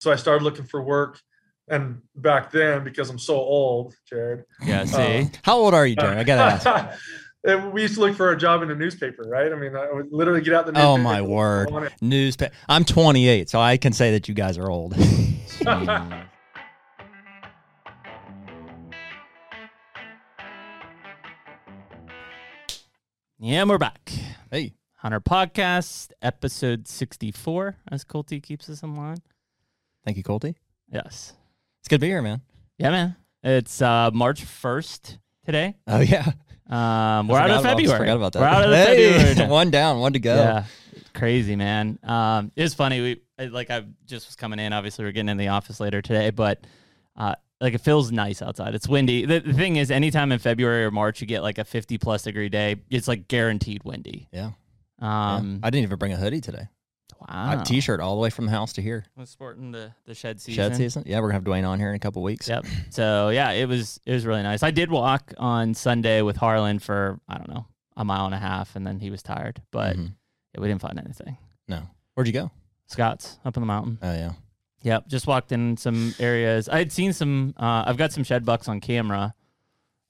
So I started looking for work. And back then, because I'm so old, Jared. Yeah, see? Uh, How old are you, Jared? I gotta ask. and we used to look for a job in the newspaper, right? I mean, I would literally get out the newspaper. Oh newspaper. my word. Newspaper. I'm 28, so I can say that you guys are old. Yeah, we're back. hey, Hunter Podcast, episode 64, as Colty keeps us in line. Thank you, Colty. Yes. It's good to be here, man. Yeah, man. It's uh, March 1st today. Oh yeah, Um, we're out of February. Forgot about that. We're out of Hey, February. one down, one to go. Yeah, crazy, man. Um, it was funny. We like I just was coming in. Obviously, we're getting in the office later today, but uh, like it feels nice outside. It's windy. The, the thing is, anytime in February or March you get like a 50 plus degree day, it's like guaranteed windy. Yeah. Yeah. Um, I didn't even bring a hoodie today. I wow. have t-shirt all the way from the house to here. I was sporting the the shed season. Shed season. Yeah, we're gonna have Dwayne on here in a couple weeks. Yep. So yeah, it was it was really nice. I did walk on Sunday with Harlan for I don't know a mile and a half, and then he was tired, but Mhm. yeah, we didn't find anything. No. Where'd you go? Scott's up in the mountain. Oh yeah. Yep, just walked in some areas. I had seen some. Uh, I've got some shed bucks on camera,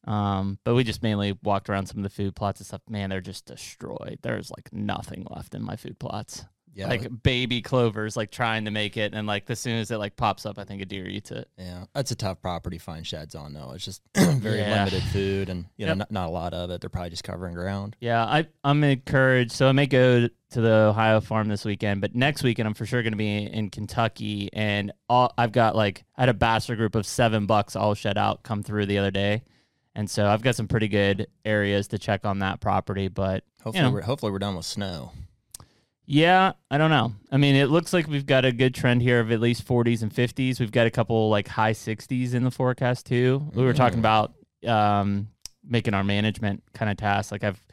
um, but we just mainly walked around some of the food plots and stuff. Man, they're just destroyed. There's like nothing left in my food plots. Yeah. like baby clovers, like trying to make it, and like as soon as it like pops up, I think a deer eats it. yeah. That's a tough property to find sheds on though. It's just very Yeah. limited food and you know Yep. not, not a lot of it. They're probably just covering ground. Yeah, I I'm encouraged. So I may go to the Ohio farm this weekend, but next weekend I'm for sure going to be in Kentucky, and all I've got like I had a bachelor group of seven bucks all shed out come through the other day, and so I've got some pretty good areas to check on that property. But Hopefully know. we're hopefully we're done with snow. Yeah, I don't know. I mean, it looks like we've got a good trend here of at least 40s and 50s. We've got a couple like high 60s in the forecast too. We were talking Mm. about um, making our management kind of tasks. Like I've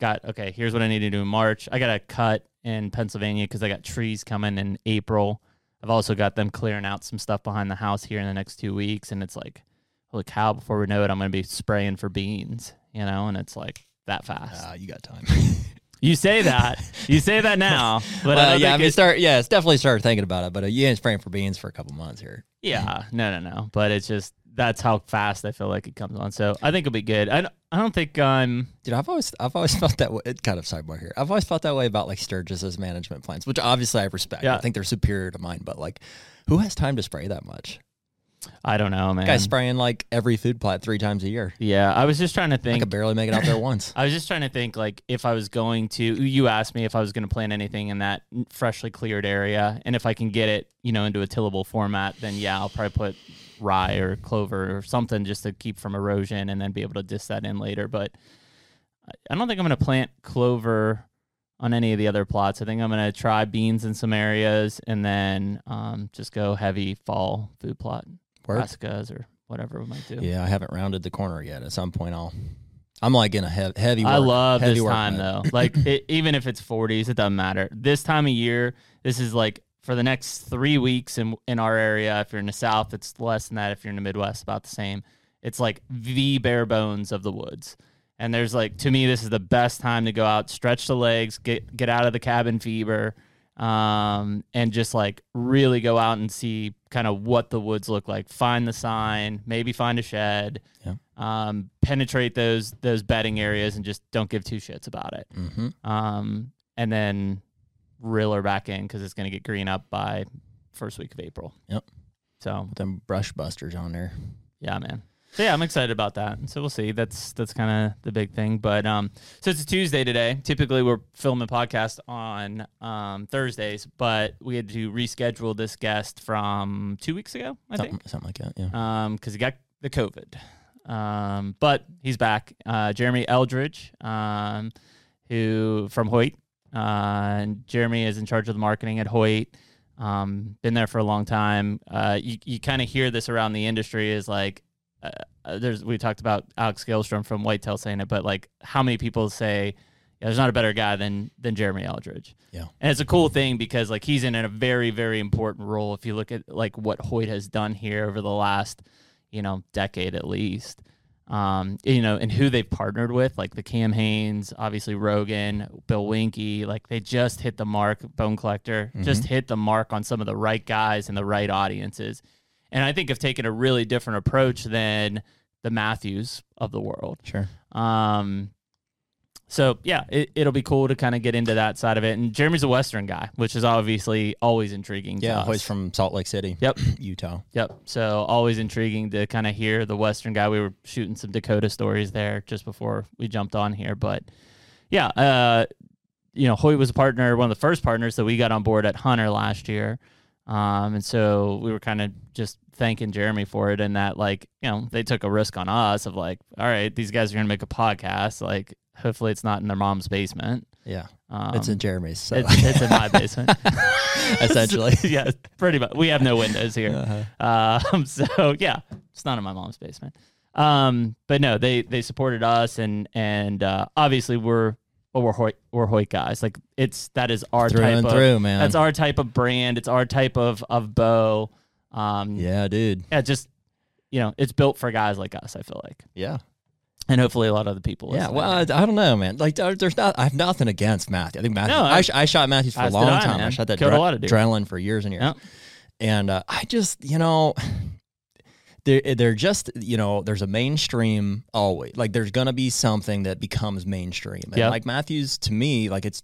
got okay, here's what I need to do in March. I got a cut in Pennsylvania because I got trees coming in April. I've also got them clearing out some stuff behind the house here in the next two weeks, and it's like, holy cow! Before we know it, I'm going to be spraying for beans, you know, and it's like that fast. Ah, you got time. you say that, you say that now, but I well, don't yeah, I mean, start. Yeah, it's definitely started thinking about it, but uh, you ain't spraying for beans for a couple months here. Yeah, no, no, no. But it's just that's how fast I feel like it comes on. So I think it'll be good. I don't, I don't think um Dude, I've always I've always felt that way. It kind of sidebar here. I've always felt that way about like Sturgis's management plans, which obviously I respect. Yeah. I think they're superior to mine, but like, who has time to spray that much? I don't know, man. Guy's spraying like every food plot three times a year. yeah, I was just trying to think. I could barely make it out there once. I was just trying to think like if I was going to you asked me if I was going to plant anything in that freshly cleared area and if I can get it, you know, into a tillable format, then yeah, I'll probably put rye or clover or something just to keep from erosion and then be able to diss that in later, but I- I don't think I'm going to plant clover on any of the other plots. I think I'm going to try beans in some areas and then um, just go heavy fall food plot, Word. or whatever we might do. Yeah, I haven't rounded the corner yet. At some point, I'll. I'm like in a heavy, heavy. I love heavy this work time mode. though. Like it, even if it's 40s, it doesn't matter. This time of year, this is like for the next three weeks in in our area. If you're in the South, it's less than that. If you're in the Midwest, about the same. It's like the bare bones of the woods. And there's like to me, this is the best time to go out, stretch the legs, get get out of the cabin fever, um, and just like really go out and see kind of what the woods look like. Find the sign, maybe find a shed, Yeah. um, penetrate those those bedding areas, and just don't give two shits about it. Mm-hmm. Um, and then reel her back in because it's going to get green up by first week of April. Yep. So With them brush busters on there. yeah, man. So yeah, I'm excited about that. So we'll see. That's that's kind of the big thing. But um, so it's a Tuesday today. Typically we're filming podcast on um Thursdays, but we had to reschedule this guest from two weeks ago. I Something, think. something like that. Yeah. Um, because he got the COVID. Um, but he's back. Uh, Jeremy Eldridge, um, who from Hoyt. Uh, and Jeremy is in charge of the marketing at Hoyt. Um, been there for a long time. Uh, you you kind of hear this around the industry is like, uh, uh, there's we talked about Alex Gilstrom from Whitetail saying it, but like how many people say yeah, there's not a better guy than than Jeremy Eldridge. Yeah. And it's a cool thing because like he's in a very very important role if you look at like what Hoyt has done here over the last, you know, decade at least. um, you know, and who they've partnered with, like the Cam Hanes, obviously Rogan, Bill Winke, like they just hit the mark. Bone Collector just hit the mark on some of the right guys and the right audiences, and I think have taken a really different approach than the Mathews of the world. Sure. Um, so yeah, it, it'll be cool to kind of get into that side of it. And Jeremy's a Western guy, which is obviously always intriguing. Yeah, always from Salt Lake City. Yep. Utah. Yep. So always intriguing to kind of hear the Western guy. We were shooting some Dakota stories there just before we jumped on here, but yeah, uh, you know, Hoyt was a partner, one of the first partners that we got on board at Hunter last year, um, and so we were kind of just thanking Jeremy for it, and that like you know they took a risk on us of like, all right, these guys are gonna make a podcast, like hopefully it's not in their mom's basement. Yeah. Um, it's in Jeremy's. So. it's, it's in my basement. Essentially. yeah, pretty much. We have no windows here. Uh-huh. Um, so yeah, it's not in my mom's basement. Um, but no, they they supported us, and and uh, obviously we're well, we're Hoyt, we're Hoyt guys. Like it's that is our Through type and of through, man. that's our type of brand. It's our type of of bow. Um, yeah. Dude. Yeah, just you know, it's built for guys like us. I feel like, Yeah. and hopefully a lot of the people. Yeah, well, I, I don't know, man. Like, there's not. I have nothing against Matthew. I think Matthew. No, I, I- sh- I shot Mathews for a long I, time. I shot that Killed a lot of adrenaline for years and years. Yep. And uh, I just, you know, they're they're just, you know, there's a mainstream always. Like, there's gonna be something that becomes mainstream. And Yep. like Mathews, to me, like it's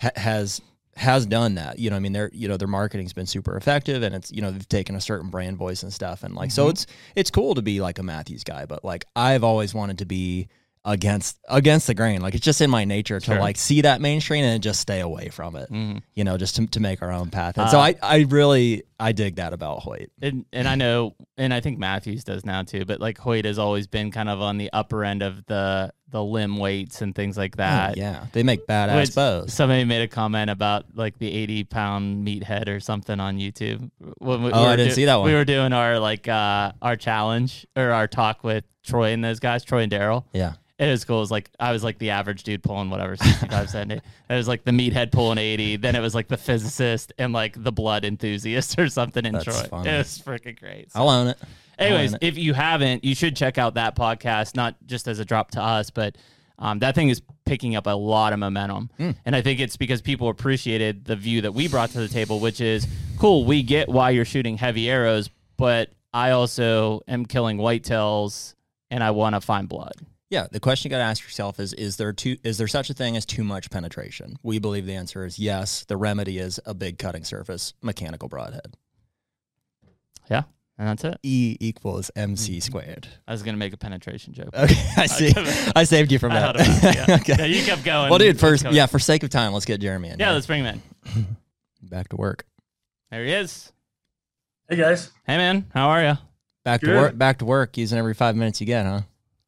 ha- has has done that. You know, I mean, their you know their marketing's been super effective, and it's you know they've taken a certain brand voice and stuff, and like Mm-hmm. so it's it's cool to be like a Mathews guy, but like I've always wanted to be against against the grain. Like it's just in my nature to Sure. like see that mainstream and just stay away from it. Mhm. You know, just to, to make our own path. And so Uh, I I really I dig that about Hoyt. and and I know, and I think Mathews does now too. But like Hoyt has always been kind of on the upper end of the the limb weights and things like that. Oh, yeah, they make badass Which bows. Somebody made a comment about like the 80 pound meathead or something on YouTube. When we, Oh, we I didn't see that one. We were doing our like uh our challenge or our talk with Troy and those guys, Troy and Daryl. Yeah, It was cool. It was like I was like the average dude pulling whatever 65, 70. It was like the meathead pulling 80. Then it was like the physicist and like the blood enthusiast or something in That's Troy. funny. It was freaking great. So- I'll own it. Anyways, if you haven't, you should check out that podcast, not just as a drop to us, but um, that thing is picking up a lot of momentum. Hmm. And I think it's because people appreciated the view that we brought to the table, which is cool. We get why you're shooting heavy arrows, but I also am killing whitetails and I want to find blood. Yeah, the question you got to ask yourself is: Is there too? Is there such a thing as too much penetration? We believe the answer is yes. The remedy is a big cutting surface, mechanical broadhead. Yeah. And that's it. E equals Mm-hmm. MC squared. I was going to make a penetration joke. Okay, I see. I saved you from I that. thought about it, yeah. okay. Yeah, you kept going. Well, dude, Let's first, go. yeah, for sake of time, let's get Jeremy in. Yeah, here. let's bring him in. back to work. There he is. Hey guys, Hey, man. How are you? Back to Good. work. Back to work. Using every five minutes you get, huh?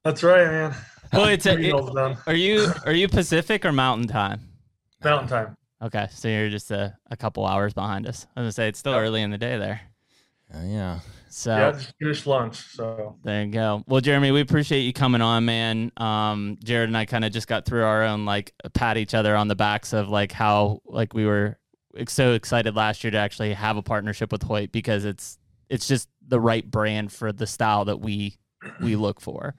that's right, man. Well, it's a, Three goals done. Are you are you Pacific or Mountain Time? Mountain time. Okay, so you're just a, a couple hours behind us. I was gonna say it's still Yep. early in the day there. Uh, yeah. So Yeah, just finished lunch. So there you go. Well, Jeremy, we appreciate you coming on, man. Um, Jared and I kind of just got through our own like pat each other on the backs of like how like we were so excited last year to actually have a partnership with Hoyt because it's it's just the right brand for the style that we we look for.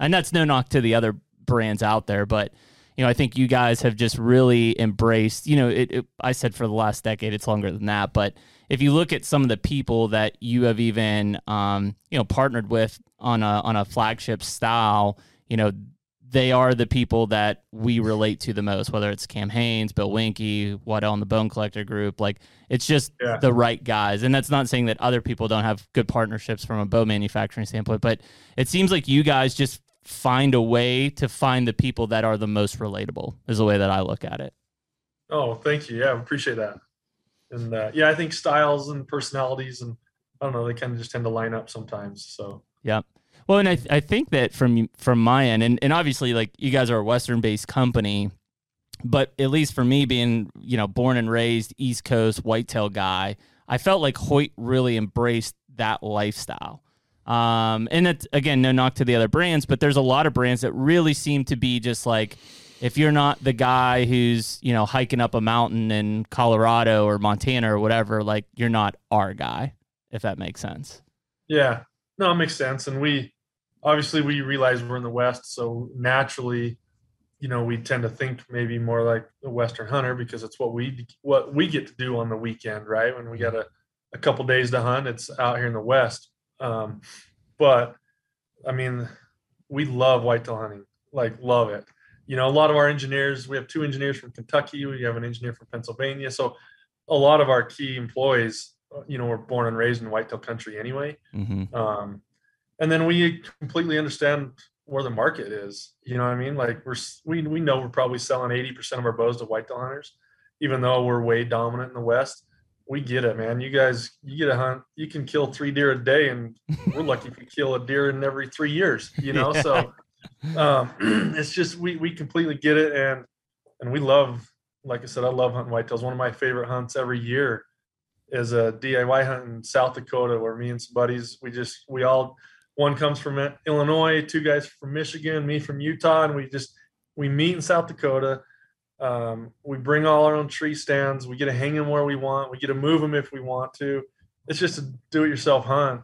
And that's no knock to the other brands out there, but you know, I think you guys have just really embraced, you know, it, it I said for the last decade, it's longer than that, but if you look at some of the people that you have even um, you know, partnered with on a on a flagship style, you know, they are the people that we relate to the most, whether it's Cam Hanes, Bill Winke, Waddell and the Bone Collector Group. Like it's just Yeah. the right guys. And that's not saying that other people don't have good partnerships from a bow manufacturing standpoint, but it seems like you guys just find a way to find the people that are the most relatable, is the way that I look at it. oh, thank you. Yeah, I appreciate that. And uh, yeah, I think styles and personalities and I don't know, they kind of just tend to line up sometimes. So yeah. Well, and I, th- I think that from from my end, and, and obviously, like you guys are a Western based company, but at least for me, being you know born and raised East Coast whitetail guy, I felt like Hoyt really embraced that lifestyle. Um, and it's again, no knock to the other brands, but there's a lot of brands that really seem to be just like, if you're not the guy who's you know hiking up a mountain in Colorado or Montana or whatever, like you're not our guy, if that makes sense. yeah, no, it makes sense. And we obviously we realize we're in the West, so naturally, you know, we tend to think maybe more like the Western hunter because it's what we what we get to do on the weekend, right? When we got a, a couple days to hunt, it's out here in the West. Um, but I mean, we love whitetail hunting, like love it. You know, a lot of our engineers, we have two engineers from Kentucky, we have an engineer from Pennsylvania. So a lot of our key employees, uh, you know, were born and raised in whitetail country anyway. Mm-hmm. Um, and then we completely understand where the market is. You know what I mean? Like we're we we know we're probably selling 80% of our bows to whitetail hunters, even though we're way dominant in the West. We get it, man. You guys, you get a hunt, you can kill three deer a day, and we're lucky if you kill a deer in every three years. You know, Yeah. so um, it's just we we completely get it, and and we love, like I said, I love hunting whitetails. One of my favorite hunts every year is a DIY hunt in South Dakota, where me and some buddies, we just we all one comes from Illinois, two guys from Michigan, me from Utah, and we just we meet in South Dakota. Um, we bring all our own tree stands. We get to hang them where we want. We get to move them if we want to. It's just a do-it-yourself hunt,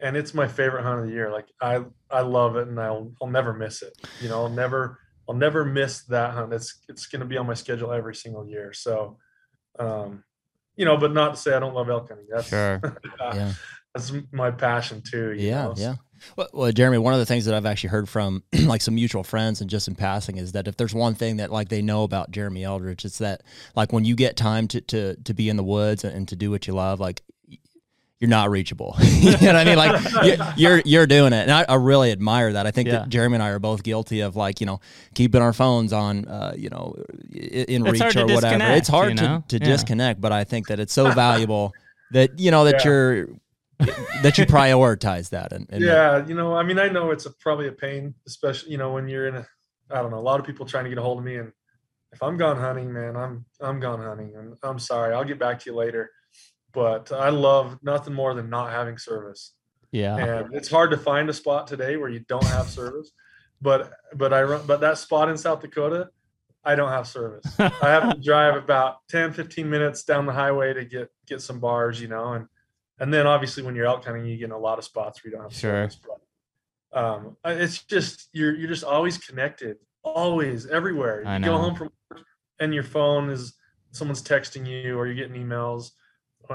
and it's my favorite hunt of the year. Like I, I love it, and I'll, I'll never miss it. You know, I'll never, I'll never miss that hunt. It's, it's going to be on my schedule every single year. So, um, you know, but not to say I don't love elk hunting. That's Sure. Yeah. that's my passion too. Yeah, know? yeah. Well, well, Jeremy, one of the things that I've actually heard from like some mutual friends and just in passing is that if there's one thing that like they know about Jeremy Eldridge, it's that like when you get time to to to be in the woods and, and to do what you love, like you're not reachable. you know what I mean? Like you- you're you're doing it, and I, I really admire that. I think Yeah. that Jeremy and I are both guilty of like you know keeping our phones on, uh, you know, in It's reach or whatever. It's hard you to know? to Yeah. disconnect, but I think that it's so valuable that you know that Yeah. you're that you prioritize that and, and yeah you know i mean i know it's a, probably a pain especially you know when you're in a i don't know a lot of people trying to get a hold of me and if i'm gone hunting man i'm i'm gone hunting and i'm sorry i'll get back to you later but i love nothing more than not having service. Yeah. and it's hard to find a spot today where you don't have service but but i run but that spot in south dakota i don't have service. I have to drive about 10 15 minutes down the highway to get get some bars you know and and then obviously when you're elk hunting you get in a lot of spots where you don't have Sure. service but um it's just you're you're just always connected always everywhere. You go home from work and your phone is someone's texting you or you're getting emails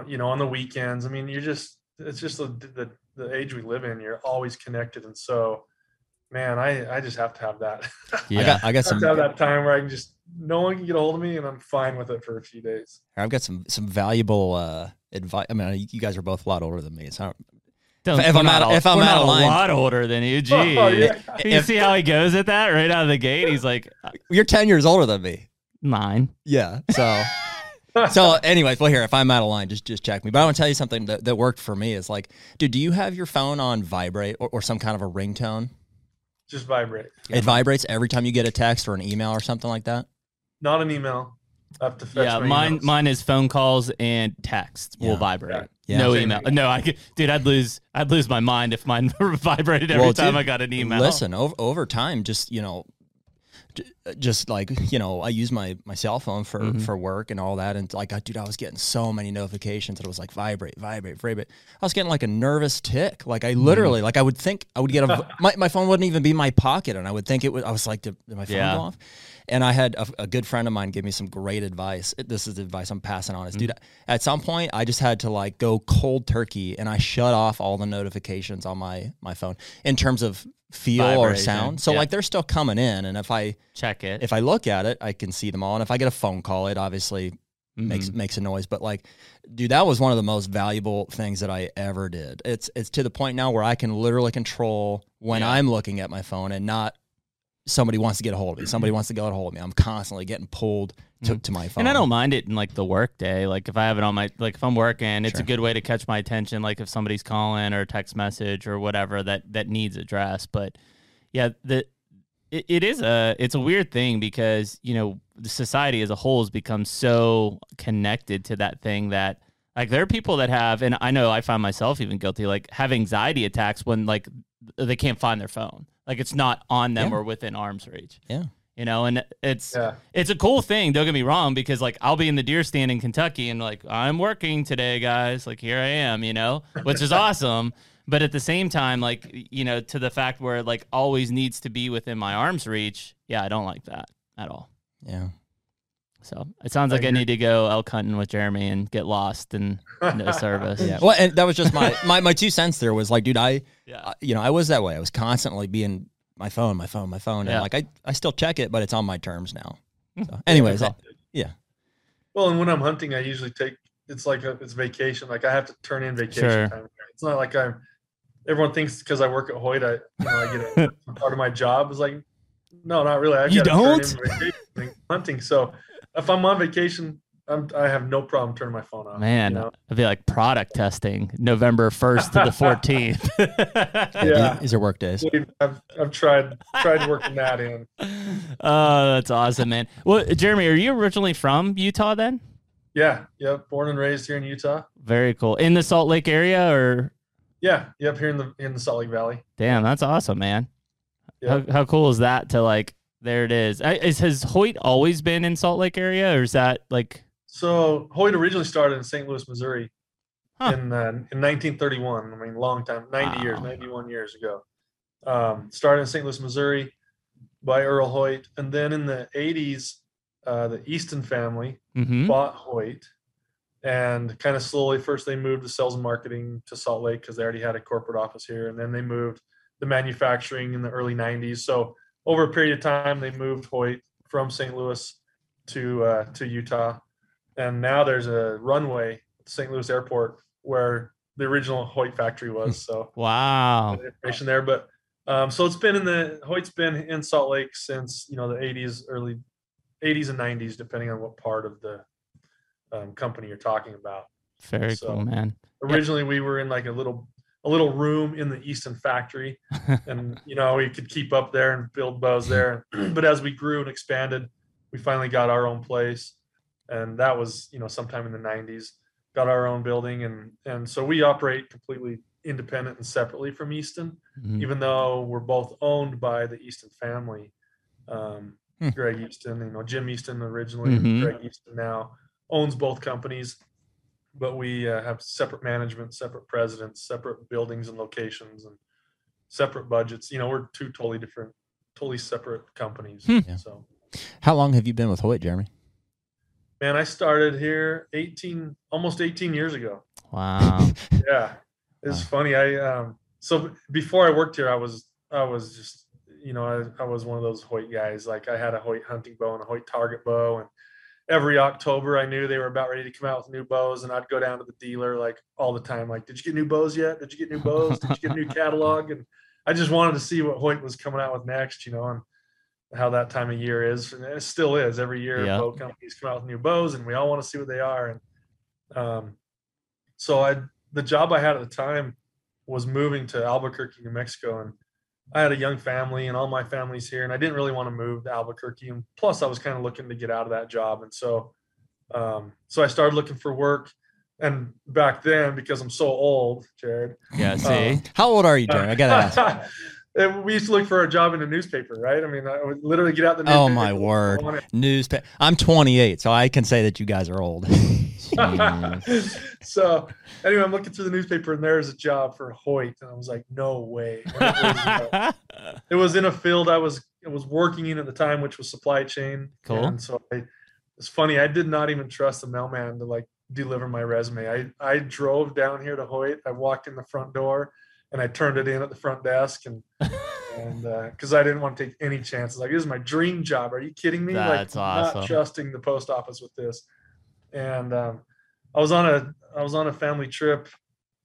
you know on the weekends i mean you're just it's just the the, the age we live in you're always connected and so man i i just have to have that Yeah. I got I got I have some to have that time where I can just no one can get a hold of me and I'm fine with it for a few days. I've got some some valuable uh, advice. I mean, you guys are both a lot older than me, so I don't, Don't- if I'm not out- a- if I'm we're out not of a lot older than you. Gee. Oh, yeah. You If- see how he goes at that right out of the gate? He's like you're ten years older than me. nine. Yeah. So so anyways, well here, if I'm out of line, just just check me. But I want to tell you something that, that worked for me is like, dude, do you have your phone on vibrate or, or some kind of a ringtone? just vibrate. It vibrates every time you get a text or an email or something like that. Not an email. I have to fetch Yeah, my mine emails. mine is phone calls and text will vibrate. Yeah. No Same email. here. No, I could, dude, I'd lose I'd lose my mind if mine vibrated every Well, time dude, I got an email. Listen, over over time, just you know, j- just like you know, I use my my cell phone for Mhm. for work and all that, and like, I, dude, I was getting so many notifications that it was like vibrate, vibrate, vibrate. I was getting like a nervous tick. Like I Mm-hmm. literally, like I would think I would get a my my phone wouldn't even be in my pocket, and I would think it would. I was like, did, did my phone Yeah. go off? And I had a, a good friend of mine give me some great advice. This is the advice I'm passing on. Is dude, Mm-hmm. at some point I just had to like go cold turkey, and I shut off all the notifications on my my phone in terms of feel or sound. So yeah. like they're still coming in, and if I Check it. if I look at it, I can see them all. And if I get a phone call, it obviously makes Mhm. makes a noise. But like, dude, that was one of the most valuable things that I ever did. It's it's to the point now where I can literally control when Yeah. I'm looking at my phone and not somebody wants to get a hold of me. Somebody wants to get a hold of me. I'm constantly getting pulled to, to my phone. And I don't mind it in like the work day. Like if I have it on my like if I'm working, it's a good way to catch my attention. Like if somebody's calling or a text message or whatever that that needs addressed. But yeah, the it, it is a it's a weird thing because you know society as a whole has become so connected to that thing that like there are people that have and I know I find myself even guilty like have anxiety attacks when like they can't find their phone like it's not on them Yeah. or within arm's reach. Yeah. You know, and it's Yeah. it's a cool thing. Don't get me wrong, because like I'll be in the deer stand in Kentucky and like I'm working today, guys. Like here I am, you know, which is awesome. But at the same time, like you know, to the fact where it like always needs to be within my arm's reach. Yeah, I don't like that at all. Yeah. So it sounds like I agree. need to go elk hunting with Jeremy and get lost in no service. Yeah. Well, and that was just my, my my two cents. There was like, dude, I, Yeah. I- you know, I was that way. I was constantly being my phone, my phone, my phone, Yeah. and like I I still check it, but it's on my terms now. Hmm. So, anyways, cool. yeah. Well, and when I'm hunting, I usually take it's like a, it's vacation. Like I have to turn in vacation Sure. time. It's not like I'm. Everyone thinks because I work at Hoyt, I you know I get a part of my job is like, no, not really. I've You gotta turn don't? in hunting. So if I'm on vacation, I'm I have no problem turning my phone off. Man, you know? it'd be like product testing, November first to the fourteenth. Yeah. These are work days. I've I've tried tried working that in. Oh, that's awesome, man. Well, Jeremy, are you originally from Utah then? Yeah, yep. Born and raised here in Utah. Very cool. In the Salt Lake area or Yeah, yep. Here in the in the Salt Lake Valley. damn, that's awesome, man. Yeah. How, how cool is that to like there it is. Is has Hoyt always been in Salt Lake area or is that like So Hoyt originally started in St. Louis, Missouri, Huh. in uh, in 1931. I mean, long time, 90 years, 91 years ago. Um, started in St. Louis, Missouri, by Earl Hoyt, and then in the 80s, uh, the Easton family mhm. bought Hoyt, and kind of slowly. First, they moved the sales and marketing to Salt Lake because they already had a corporate office here, and then they moved the manufacturing in the early 90s. So over a period of time, they moved Hoyt from St. Louis to uh, to Utah, and now there's a runway at St. Louis Airport where the original Hoyt factory was. So Wow. information there, but um, so it's been in the Hoyt's been in Salt Lake since you know the 80s, early 80s and 90s, depending on what part of the um, company you're talking about. Very So- cool, man. Originally, we were in like a little a little room in the Easton factory, and you know we could keep up there and build bows there. but as we grew and expanded, we finally got our own place, and that was you know sometime in the 90s. Got our own building, and and so we operate completely independent and separately from Easton Mhm. even though we're both owned by the Easton family. Um, Hmm. Greg Easton, you know, Jim Easton originally, Mhm. Greg Easton now owns both companies, but we uh, have separate management, separate presidents, separate buildings and locations, and separate budgets. You know, we're two totally different, totally separate companies. Hmm. So, How long have you been with Hoyt, Jeremy? Man, I started here 18, almost 18 years ago. Wow. yeah it's Wow. funny i um so before i worked here i was i was just you know I, I was one of those hoyt guys like i had a hoyt hunting bow and a hoyt target bow and every october i knew they were about ready to come out with new bows and i'd go down to the dealer like all the time like did you get new bows yet did you get new bows did you get a new catalog and i just wanted to see what hoyt was coming out with next you know and how that time of year is and it still is every year Yeah. bow companies come out with new bows and we all want to see what they are and um so I the job I had at the time was moving to Albuquerque, New Mexico, and I had a young family, and all my family's here, and I didn't really want to move to Albuquerque, and plus I was kind of looking to get out of that job, and so um, so I started looking for work, and back then because I'm so old, Jared, Yeah, see? How old are you, Jared? I gotta ask. And we used to look for a job in a newspaper, right? I mean, I would literally get out the newspaper. Oh my word! Newspaper. I'm 28, so I can say that you guys are old. so anyway, I'm looking through the newspaper and there's a job for Hoyt, and I was like, no way. It was, uh, it was in a field I was I was working in at the time, which was supply chain. Cool. And so I, it's funny, I did not even trust the mailman to like deliver my resume. I I drove down here to Hoyt. I walked in the front door and I turned it in at the front desk and and because I didn't want to take any chances. Like this is my dream job. Are you kidding me? That's like awesome. not trusting the post office with this. And um, I was on a I was on a family trip.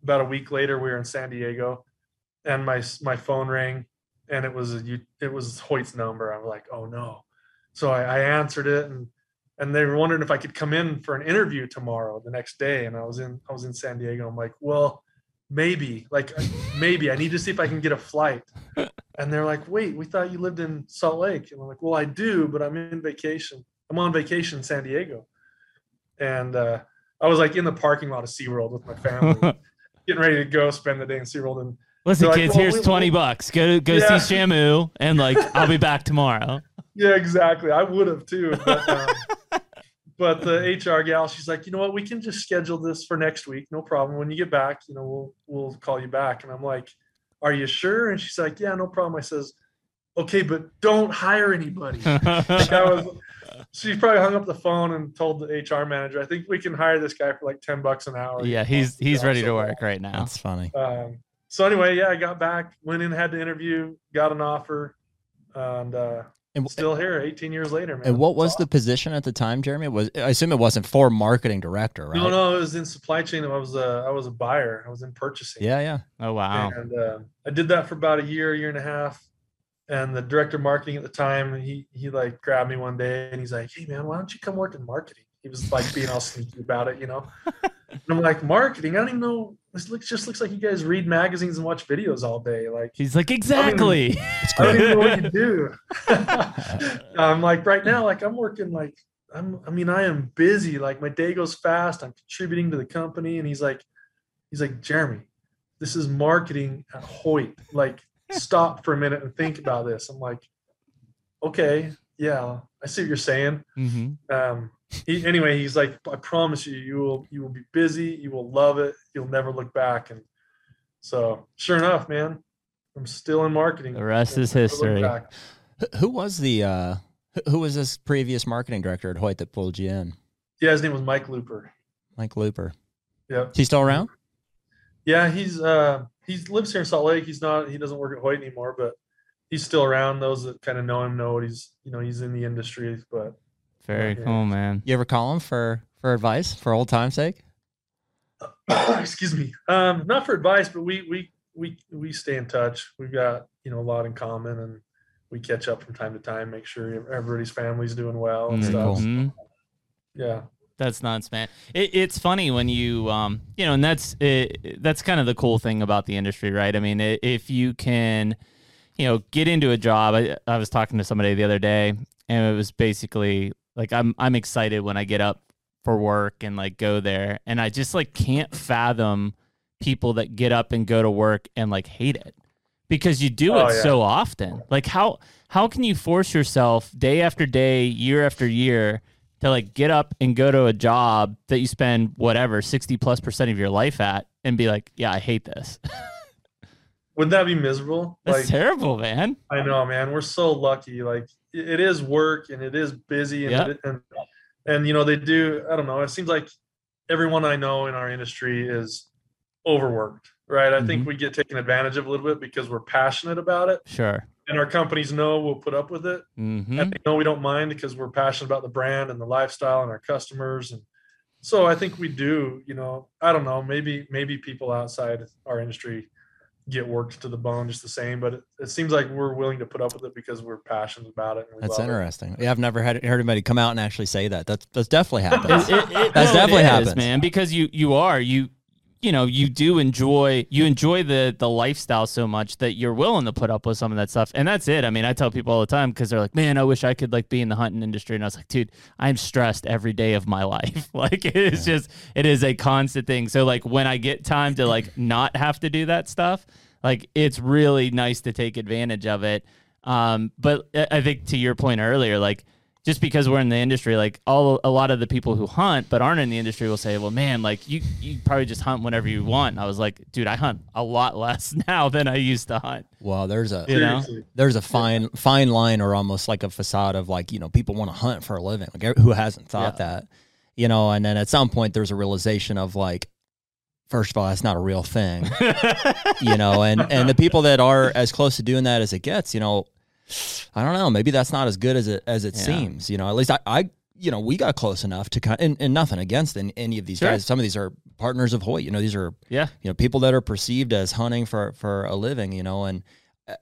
About a week later, we were in San Diego, and my my phone rang, and it was a, you- it was Hoyt's number. I'm like, oh no, so I, I answered it, and and they were wondering if I could come in for an interview tomorrow, the next day, and I was in I was in San Diego. I'm like, well, maybe, like maybe I need to see if I can get a flight. And they're like, wait, we thought you lived in Salt Lake, and I'm like, well, I do, but I'm in vacation. I'm on vacation in San Diego, and uh, I was like in the parking lot of SeaWorld with my family, getting ready to go spend the day in SeaWorld, and Listen, like, kids, well, here's we- 20 bucks. Go go Yeah. see Shamu and like I'll be back tomorrow. Yeah, exactly. I would have too. But, um, but the HR gal, she's like, you know what? We can just schedule this for next week. No problem. When you get back, you know, we'll we'll call you back. And I'm like, are you sure? And she's like, yeah, no problem. I says, okay, but don't hire anybody. Like, I was, she probably hung up the phone and told the HR manager, I think we can hire this guy for like 10 bucks an hour. yeah, he's he's ready to work right now. That's funny. Um, so anyway, yeah, I got back, went in, had the interview, got an offer, and uh, And, still here 18 years later, man. and what was the position at the time, Jeremy? It Was I assume it wasn't for marketing director, right? No, no, it was in supply chain. I was a, I was a buyer. I was in purchasing. Yeah, yeah. Oh wow. And uh, I did that for about a year, year and a half. And the director of marketing at the time, he he like grabbed me one day and he's like, "Hey man, why don't you come work in marketing?" He was like being all sneaky about it, you know. and I'm like, "Marketing? I don't even know. This looks just looks like you guys read magazines and watch videos all day. Like, He's like exactly. I don't even know what you do." I'm like, right now, like I'm working like I'm. I mean, I am busy. Like my day goes fast. I'm contributing to the company, and he's like, he's like, Jeremy, this is marketing at Hoyt. Like, stop for a minute and think about this. I'm like, okay, yeah, I see what you're saying. hmm Um, he, anyway, he's like, I promise you, you will, you will be busy. You will love it. You'll never look back. And so, sure enough, man, I'm still in marketing. The rest is history. Who- Who was the uh who- who was this previous marketing director at Hoyt that pulled you in? Yeah, his name was Mike Looper. Mike Looper. Yep. Is he still around? Yeah, he's uh he lives here in Salt Lake. He's not he doesn't work at Hoyt anymore, but he's still around. Those that kind of know him know what he's you know he's in the industry. But Very Yeah. cool, man. You ever call him for for advice for old time's sake? excuse me, um, not for advice, but we we we we stay in touch. We've got you know a lot in common, and we catch up from time to time. Make sure everybody's family's doing well and Very stuff. cool. Mhm. Yeah, That's nuts, man. It, it's funny when you, um, you know, and that's it, that's kind of the cool thing about the industry, right? I mean, i- if you can, you know, get into a job. I, I was talking to somebody the other day, and it was basically like I'm I'm excited when I get up for work and like go there, and I just like can't fathom people that get up and go to work and like hate it because you do Oh, it yeah. so often. Like how how can you force yourself day after day, year after year? to like get up and go to a job that you spend whatever 60 plus percent of your life at and be like yeah i hate this wouldn't that be miserable? that's like terrible man I know, man. We're so lucky. Like it is work and it is busy and Yep. it, and and you know they do. I don't know. It seems like everyone I know in our industry is overworked, right? I think we get taken advantage of a little bit because we're passionate about it, sure and our companies know we'll put up with it, hmm and they know we don't mind because we're passionate about the brand and the lifestyle and our customers and. So I think we do, you know, I don't know, maybe maybe people outside our industry get worked to the bone just the same, but it, it seems like we're willing to put up with it because we're passionate about it. And we That's love it. interesting. Yeah, I've never had heard anybody come out and actually say that. That's that's definitely happened. it, it, That's no, definitely happened, man because you you are you you know you do enjoy you enjoy the the lifestyle so much that you're willing to put up with some of that stuff. And that's it. I mean i tell people all the time because they're like man i wish i could like be in the hunting industry. And i was like dude i'm stressed every day of my life. Like it is just it is a constant thing. So like when i get time to like not have to do that stuff like it's really nice to take advantage of it. Um but i I think to your point earlier like just because we're in the industry, like all a lot of the people who hunt but aren't in the industry will say, "Well, man, like you you probably just hunt whenever you want." And I was like, "Dude, I hunt a lot less now than I used to hunt." well, there's a You know? There's a fine fine line or almost like a facade of like you know people want to hunt for a living like who hasn't thought Yeah. that you know and then at some point there's a realization of like first of all that's not a real thing you know and and the people that are as close to doing that as it gets you know i don't know maybe that's not as good as it as it Yeah. seems you know at least i i you know we got close enough to kind and, and nothing against any, any of these Sure. guys some of these are partners of hoyt you know these are yeah, you know people that are perceived as hunting for for a living you know and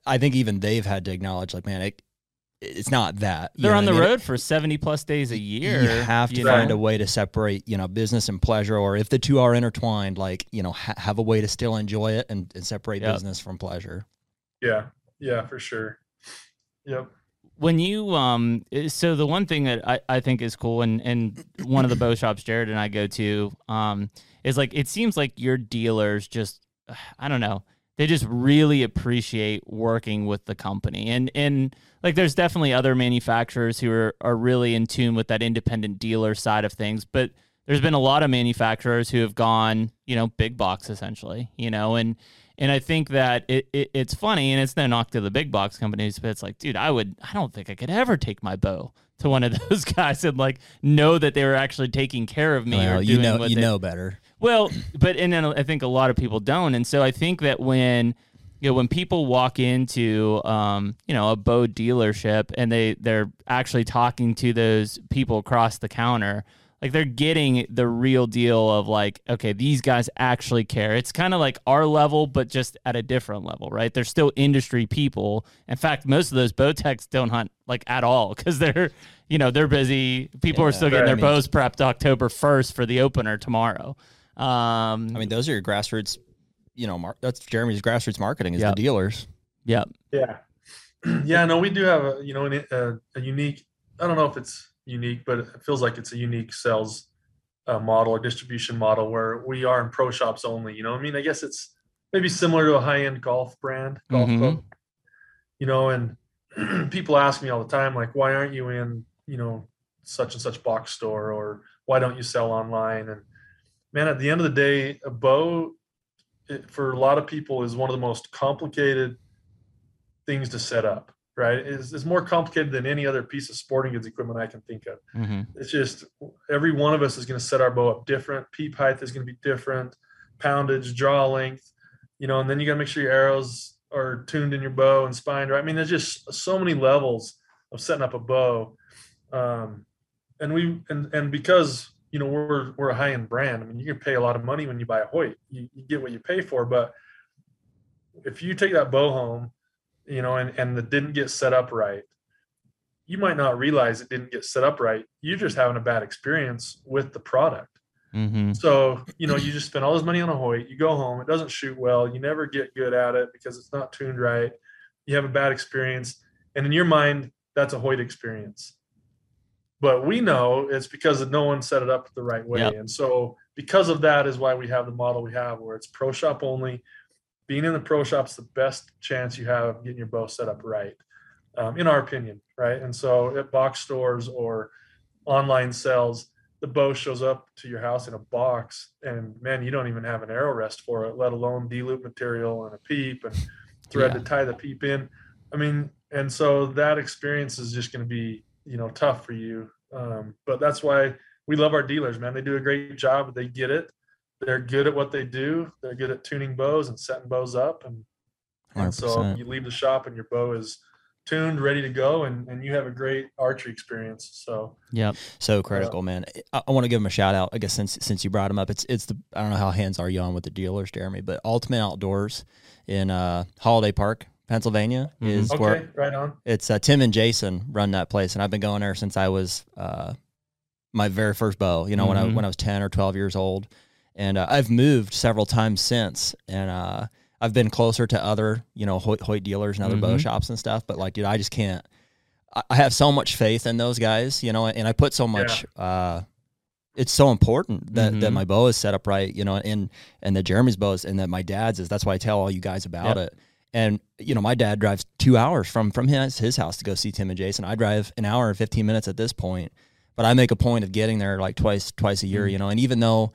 i think even they've had to acknowledge like man it it's not that they're know on the I mean? road for seventy plus days a year. you have to you find know? a way to separate you know business and pleasure or if the two are intertwined like you know ha- have a way to still enjoy it and, and separate Yep. business from pleasure Yeah, yeah, for sure. Yep. when you um so the one thing that I, I think is cool and and one of the bow shops jared and i go to um is like it seems like your dealers just i don't know they just really appreciate working with the company. And and like there's definitely other manufacturers who are, are really in tune with that independent dealer side of things, but there's been a lot of manufacturers who have gone, you know, big box essentially, you know, and and I think that it, it it's funny and it's no knock to the big box companies, but it's like, dude, I would I don't think I could ever take my bow to one of those guys and like know that they were actually taking care of me Well, you know you they- know better. well, but and then I think a lot of people don't, and so I think that when you know when people walk into um, you know a bow dealership and they they're actually talking to those people across the counter, like they're getting the real deal of like okay these guys actually care. It's kind of like our level, but just at a different level, right? They're still industry people. In fact, most of those bow techs don't hunt like at all because they're you know they're busy. People are still getting Right. their bows prepped October first for the opener tomorrow. Um, I mean, those are your grassroots. You know, mar- that's Jeremy's grassroots marketing is Yep. the dealers. yeah, Yeah, yeah. No, we do have a you know an, a, a unique. I don't know if it's unique, but it feels like it's a unique sales uh, model or distribution model where we are in pro shops only. You know, I mean, I guess it's maybe similar to a high end golf brand, golf Mhm. club. You know, and people ask me all the time, like, why aren't you in you know such and such box store or why don't you sell online? And man, at the end of the day, a bow it, for a lot of people is one of the most complicated things to set up right? Is is more complicated than any other piece of sporting goods equipment i can think of. Hmm it's just every one of us is going to set our bow up different. Peep height is going to be different. Poundage draw length you know and then you got to make sure your arrows are tuned in your bow and spined right? I mean there's just so many levels of setting up a bow. Um, and we and and because you know we're we're a high end brand i mean you can pay a lot of money when you buy a hoyt. You, you get what you pay for but if you take that bow home you know and and it didn't get set up right. You might not realize it didn't get set up right. You're just having a bad experience with the product. Hmm so you know you just spend all this money on a hoyt. You go home. It doesn't shoot well. You never get good at it because it's not tuned right. You have a bad experience. And in your mind that's a hoyt experience. But we know it's because no one set it up the right way. Yep. and so because of that is why we have the model we have where it's pro shop only being in the pro shop's the best chance you have of getting your bow set up right um, in our opinion right? And so at box stores or online sales the bow shows up to your house in a box and man you don't even have an arrow rest for it let alone d-loop material and a peep and thread Yeah. to tie the peep in. I mean and so that experience is just going to be you know tough for you. Um, but that's why we love our dealers man. They do a great job. They get it they're good at what they do they're good at tuning bows and setting bows up and, and so you leave the shop and your bow is tuned ready to go and, and you have a great archery experience so Yep. So critical, man. I, I want to give him a shout out. I guess since since you brought him up, it's it's the I don't know how hands are you on with the dealers, Jeremy, but Ultimate Outdoors in uh, Holiday Park, Pennsylvania, Mhm. is okay where right on it's uh, Tim and Jason run that place, and I've been going there since I was uh, my very first bow. You know, when I Mhm. when I was ten or twelve years old, and uh, I've moved several times since, and uh, I've been closer to other you know Hoyt, Hoyt dealers and other bow Mhm. shops and stuff. But like, dude, I just can't. I- have so much faith in those guys, you know, and I put so much. Uh, it's so important that, that Mhm. my bow is set up right, you know, and and that Jeremy's bow is, and that my dad's is. That's why I tell all you guys about Yep. it. And you know, my dad drives two hours from from his his house to go see Tim and Jason. I drive an hour and fifteen minutes at this point, but I make a point of getting there like twice twice a year. Mm. You know, and even though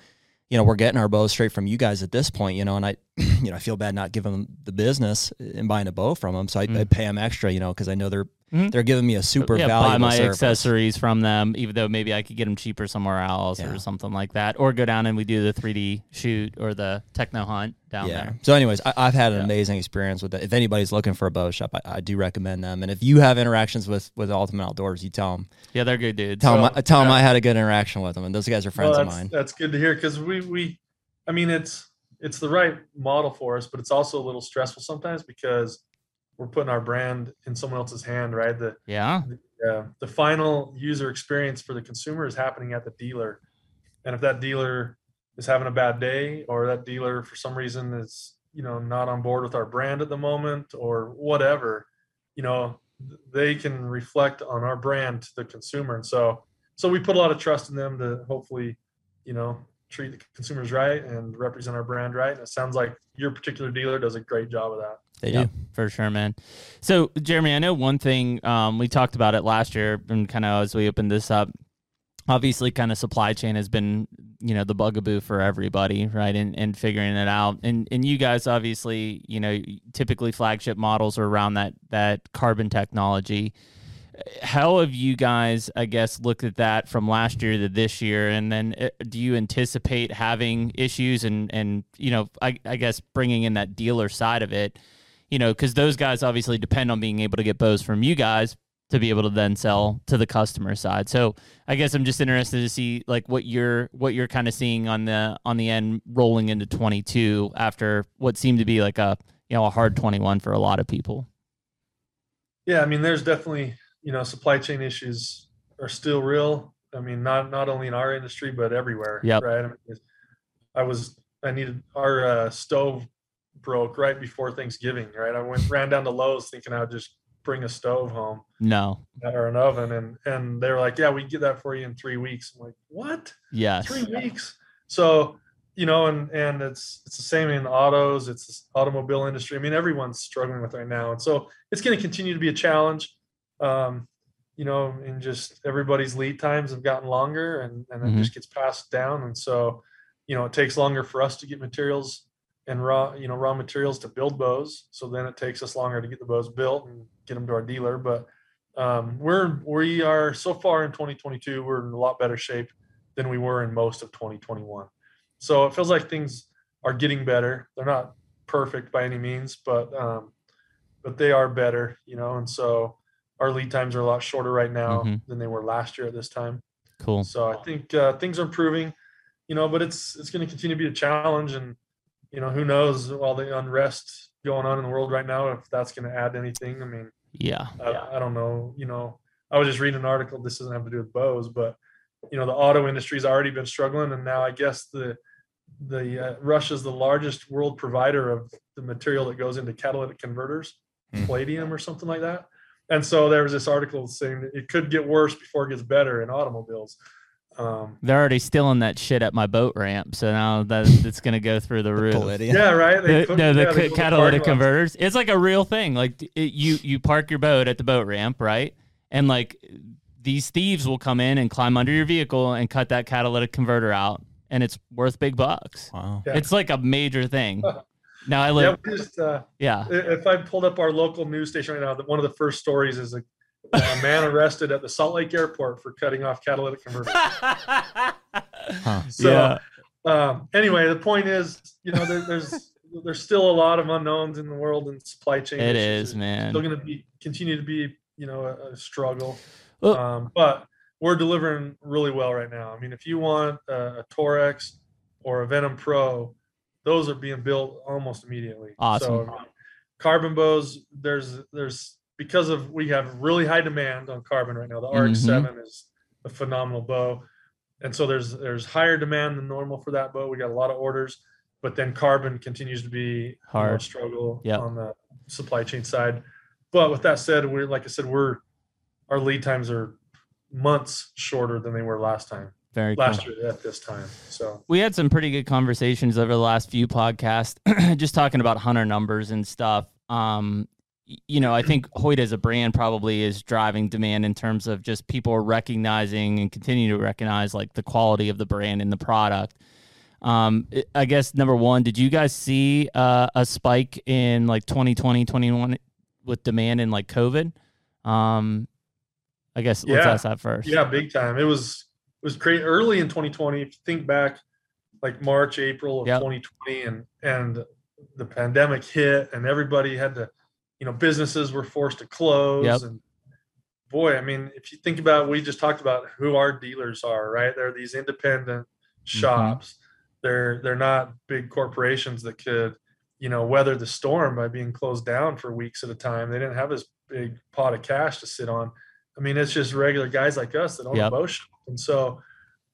you know we're getting our bows straight from you guys at this point, you know, and I you know I feel bad not giving them the business and buying a bow from them, so I, I Mm. pay them extra, you know, because I know they're Mhm. they're giving me a super yeah, valuable buy my service. accessories from them, even though maybe I could get them cheaper somewhere else Yeah. or something like that, or go down and we do the 3D shoot or the techno hunt down yeah. there. So, anyways, I, I've had an Yeah. amazing experience with it. If anybody's looking for a bow shop, I, I do recommend them. And if you have interactions with with Ultimate Outdoors, you tell them Yeah, they're good dudes. tell them So, tell them. I had a good interaction with them, and those guys are friends well, of mine. That's good to hear because we we, I mean it's it's the right model for us, but it's also a little stressful sometimes because we're putting our brand in someone else's hand, right? The yeah. uh, the final user experience for the consumer is happening at the dealer, and if that dealer is having a bad day or that dealer for some reason is you know not on board with our brand at the moment or whatever, you know they can reflect on our brand to the consumer, and so so we put a lot of trust in them to hopefully you know treat the consumers right and represent our brand right. And it sounds like your particular dealer does a great job of that. They yeah, do. for sure, man. So, Jeremy, I know one thing um, we talked about it last year, and kind of as we opened this up. Obviously, kind of supply chain has been, you know, the bugaboo for everybody, right? And and figuring it out. And and you guys, obviously, you know, typically flagship models are around that that carbon technology. How have you guys, I guess, looked at that from last year to this year? And then, uh, do you anticipate having issues and and you know, I, I guess bringing in that dealer side of it? You know, because those guys obviously depend on being able to get bows from you guys to be able to then sell to the customer side. So I guess I'm just interested to see like what you're what you're kind of seeing on the on the end rolling into 22 after what seemed to be like a you know a hard 21 for a lot of people. Yeah, I mean, there's definitely you know supply chain issues are still real. I mean, not not only in our industry but everywhere. Yeah. Right. I, mean, I was I needed our uh, stove broke right before Thanksgiving. Right. I went ran down to Lowe's thinking I'd just bring a stove home No. or an oven, and and they were like, "Yeah, we get that for you in three weeks." I'm like, "What? Yes. Three weeks?" So you know, and and it's it's the same in autos. It's the automobile industry. I mean, everyone's struggling with right now, and so it's going to continue to be a challenge. Um, you know, and just everybody's lead times have gotten longer, and and it Mhm. just gets passed down, and so you know, it takes longer for us to get materials and raw you know raw materials to build bows. So then it takes us longer to get the bows built and get them to our dealer, but um, we're we are so far in 2022 we're in a lot better shape than we were in most of 2021 so it feels like things are getting better they're not perfect by any means but um, but they are better you know and so our lead times are a lot shorter right now Mhm. than they were last year at this time Cool. so i think uh, things are improving you know but it's it's going to continue to be a challenge and you know who knows all the unrest going on in the world right now if that's going to add anything i mean Yeah. I, I don't know. You know, I was just reading an article. This doesn't have to do with bows, but you know, the auto industry's already been struggling, and now I guess the the uh, Russia's the largest world provider of the material that goes into catalytic converters, Hmm. palladium or something like that. And so there was this article saying that it could get worse before it gets better in automobiles. Um, They're already stealing that shit at my boat ramp, so now that it's gonna go through the roof. Palladium. yeah, right. They the, put- no, the yeah, they the catalytic parking lots- converters. It's like a real thing. Like it, you, you park your boat at the boat ramp, right? And like these thieves will come in and climb under your vehicle and cut that catalytic converter out, and it's worth big bucks. Wow. Yeah. It's like a major thing. Now I live, we just uh, yeah, if I pulled up our local news station right now, that one of the first stories is a, a man arrested at the Salt Lake Airport for cutting off catalytic converters. Huh. So, yeah, um, anyway, the point is, you know, there, there's there's still a lot of unknowns in the world and supply chain. it issues. is, It's man. Still going to be continue to be, you know, a, a struggle. Well- um, but we're delivering really well right now. I mean, if you want a, a Torrex or a Ventum Pro, those are being built almost immediately. Awesome. So, carbon bows, there's there's because of we have really high demand on carbon right now. The Mhm. RX7 is a phenomenal bow, and so there's there's higher demand than normal for that bow. We got a lot of orders, but then carbon continues to be you know, a Hard. struggle Yep. on the supply chain side. But with that said, we're like I said, we're our lead times are months shorter than they were last time Very cool. last year at this time. So we had some pretty good conversations over the last few podcasts, just talking about hunter numbers and stuff. Um, you know, I think Hoyt as a brand probably is driving demand in terms of just people are recognizing and continue to recognize like the quality of the brand and the product. Um, I- guess number one, did you guys see uh, a spike in like 2020, 21 with demand in like COVID? Um, I guess let's Yeah. ask that first. yeah, big time. It was it was great early in 2020. If you think back, like March, April of Yep. 2020, and and the pandemic hit, and everybody had to, you know, businesses were forced to close. Yep. And boy, I mean, if you think about, we just talked about who our dealers are, right? They're these independent mm-hmm. shops. They're they're not big corporations that could, you know, weather the storm by being closed down for weeks at a time. They didn't have this big pot of cash to sit on. I mean, it's just regular guys like us that own Yep. a bow shop. And so,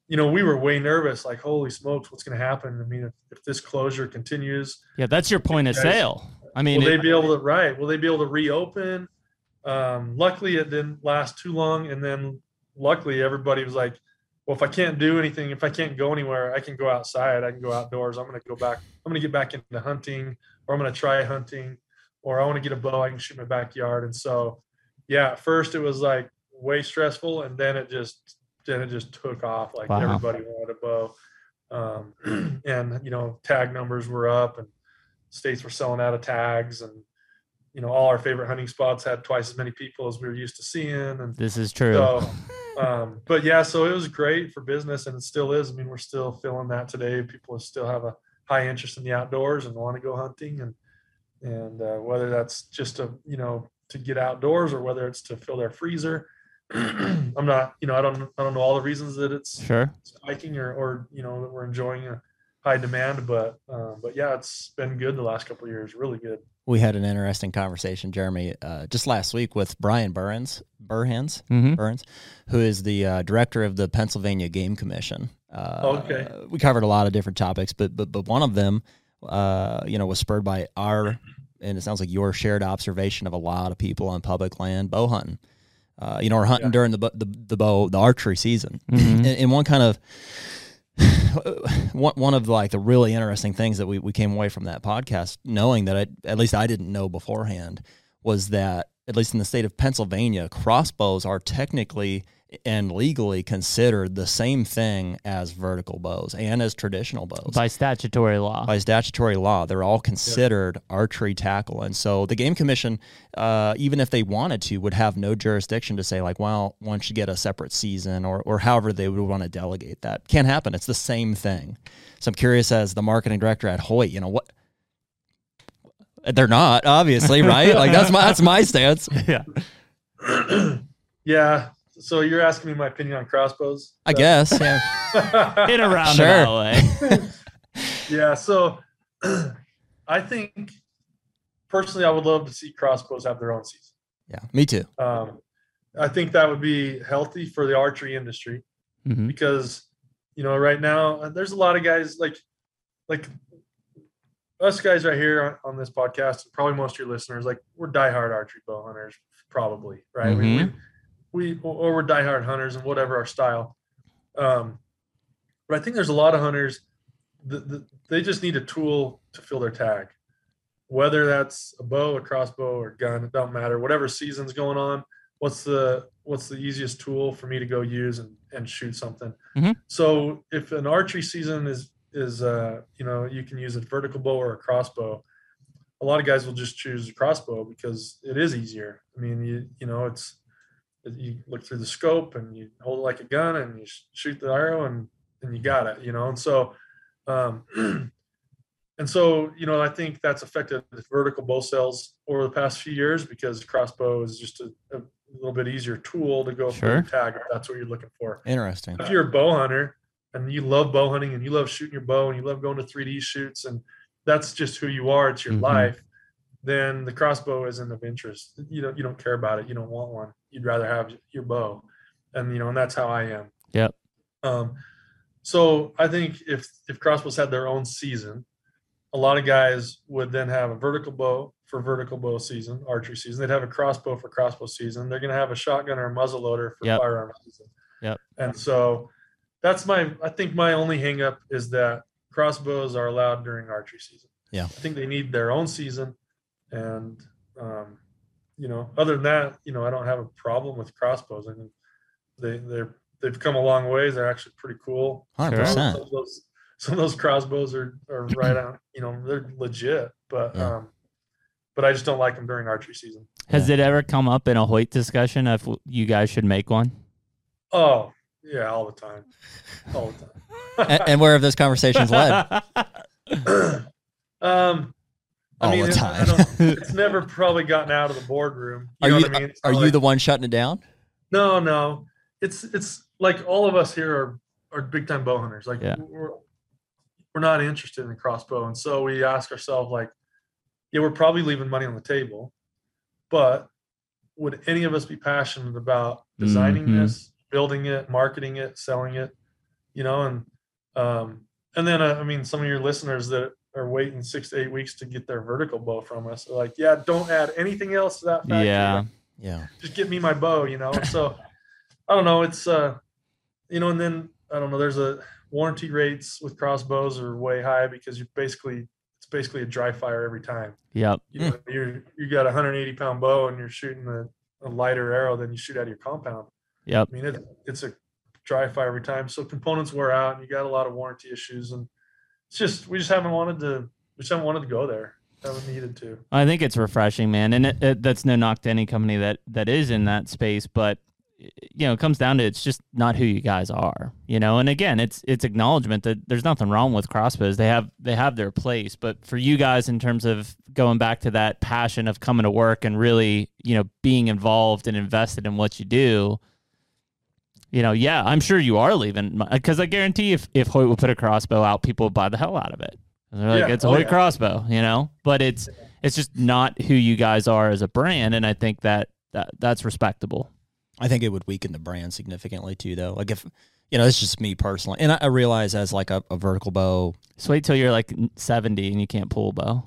you know, we were way nervous, like, holy smokes, what's going to happen? I mean, if, if this closure continues, Yeah, that's your point of sale. I mean, will it- they be able to, right? Will they be able to reopen? Um, luckily, it didn't last too long. And then luckily, everybody was like, well, if I can't do anything, if I can't go anywhere, I can go outside. I can go outdoors. I'm going to go back. I'm going to get back into hunting, or I'm going to try hunting, or I want to get a bow. I can shoot my backyard. And so, yeah, at first it was like way stressful, and then it just then it just took off. Like Wow. everybody wanted a bow, um, and you know, tag numbers were up, and states were selling out of tags, and you know, all our favorite hunting spots had twice as many people as we were used to seeing, and This is true. so, um, but yeah, so it was great for business, and it still is. I mean, we're still feeling that today. People still have a high interest in the outdoors and want to go hunting, and and uh, whether that's just to you know to get outdoors or whether it's to fill their freezer. I'm not, you know, I don't, I don't know all the reasons that it's sure. spiking or, or you know that we're enjoying a high demand, but um, but yeah, it's been good the last couple of years, really good. We had an interesting conversation, Jeremy, uh, just last week with Bryan Burns, Burhans, hmm Burns, who is the uh, director of the Pennsylvania Game Commission. Uh, Okay. We covered a lot of different topics, but but but one of them, uh, you know, was spurred by our, and it sounds like your shared observation of a lot of people on public land bow hunting. Uh, you know, or hunting Yeah. during the, the the bow the archery season, Mhm. and, and one kind of one one of like the really interesting things that we, we came away from that podcast knowing that I, at least I didn't know beforehand was that at least in the state of Pennsylvania, crossbows are technically and legally considered the same thing as vertical bows and as traditional bows. By statutory law. By statutory law, they're all considered archery tackle, and so the game commission, uh, even if they wanted to, would have no jurisdiction to say like, well, why don't you get a separate season, or or however they would want to delegate that. Can't happen. It's the same thing. So I'm curious, as the marketing director at Hoyt, you know what? They're not obviously right. like that's my that's my stance. yeah. yeah. So you're asking me my opinion on crossbows? I guess. Yeah. In a roundabout Sure. way. yeah. So I think personally, I would love to see crossbows have their own season. Yeah. Me too. Um, I think that would be healthy for the archery industry Mhm. because you know right now uh, there's a lot of guys like like us guys right here on, on this podcast and probably most of your listeners like we're diehard archery bow hunters probably right we, we, we or we're diehard hunters and whatever our style. Um but i think there's a lot of hunters that, they just need a tool to fill their tag. Whether that's a bow a crossbow or gun it don't matter. Whatever season's going on what's the what's the easiest tool for me to go use and, and shoot something? Mhm. so if an archery season is is uh you know you can use a vertical bow or a crossbow a lot of guys will just choose a crossbow because it is easier. I mean you you know it's you look through the scope and you hold it like a gun and you shoot the arrow and and you got it you know and so um and so you know i think that's affected the vertical bow sales over the past few years because crossbow is just a, a little bit easier tool to go for Sure. tag if that's what you're looking for Interesting. if you're a bow hunter and you love bow hunting and you love shooting your bow and you love going to 3D shoots and that's just who you are, it's your Mhm. life, then the crossbow isn't of interest. You don't you don't care about it. You don't want one. You'd rather have your bow. And you know, and that's how I am. Yep. Um so I think if if crossbows had their own season, a lot of guys would then have a vertical bow for vertical bow season, archery season. They'd have a crossbow for crossbow season. They're going to have a shotgun or a muzzle loader for Yep. firearm season. Yep. And so that's my I think my only hangup is that crossbows are allowed during archery season. Yeah. I think they need their own season and um you know, other than that, you know, I don't have a problem with crossbows. I mean, they they're they've come a long ways. They're actually pretty cool. Hundred Sure. Some percent. of those some of those crossbows are are right on. You know, they're legit, but Yeah. um, but I just don't like them during archery season. Has it ever come up in a Hoyt discussion if you guys should make one? Oh yeah, all the time, all the time. and, and where have those conversations led? um, I All mean, the time. It's never probably gotten out of the boardroom. You Are know you what I mean? Are not you the one shutting it down? No, no. It's it's like all of us here are are big time bow hunters. Like Yeah. we're we're not interested in the crossbow, and so we ask ourselves like, yeah, we're probably leaving money on the table, but would any of us be passionate about designing Mhm. this, building it, marketing it, selling it? You know, and um, and then uh, I mean, some of your listeners that are waiting six to eight weeks to get their vertical bow from us are like, yeah, don't add anything else to that. Factory. yeah. Yeah. just get me my bow, you know. So I don't know. It's uh, you know, and then I don't know. There's a warranty rates with crossbows are way high because you basically it's basically a dry fire every time. Yep. You know, you're you got a 180 pound bow and you're shooting a, a lighter arrow than you shoot out of your compound. Yep. I mean, it, it's a dry fire every time. So components wear out, and you got a lot of warranty issues, and it's just we just haven't wanted to we just haven't wanted to go there. Haven't needed to. I think it's refreshing, man, and it, it, that's no knock to any company that that is in that space, but you know, it comes down to it's just not who you guys are, you know. And again, it's it's acknowledgement that there's nothing wrong with crossbows. They have they have their place, but for you guys, in terms of going back to that passion of coming to work and really, you know, being involved and invested in what you do, you know, yeah, I'm sure you are leaving because uh, I guarantee if if Hoyt would put a crossbow out, people would buy the hell out of it. They're like, Yeah. it's a Oh, Hoyt yeah. crossbow, you know. But it's it's just not who you guys are as a brand, and I think that, that that's respectable. I think it would weaken the brand significantly too, though. Like if you know, it's just me personally, and I, I realize as like a, a vertical bow, So wait till you're like 70 and you can't pull a bow.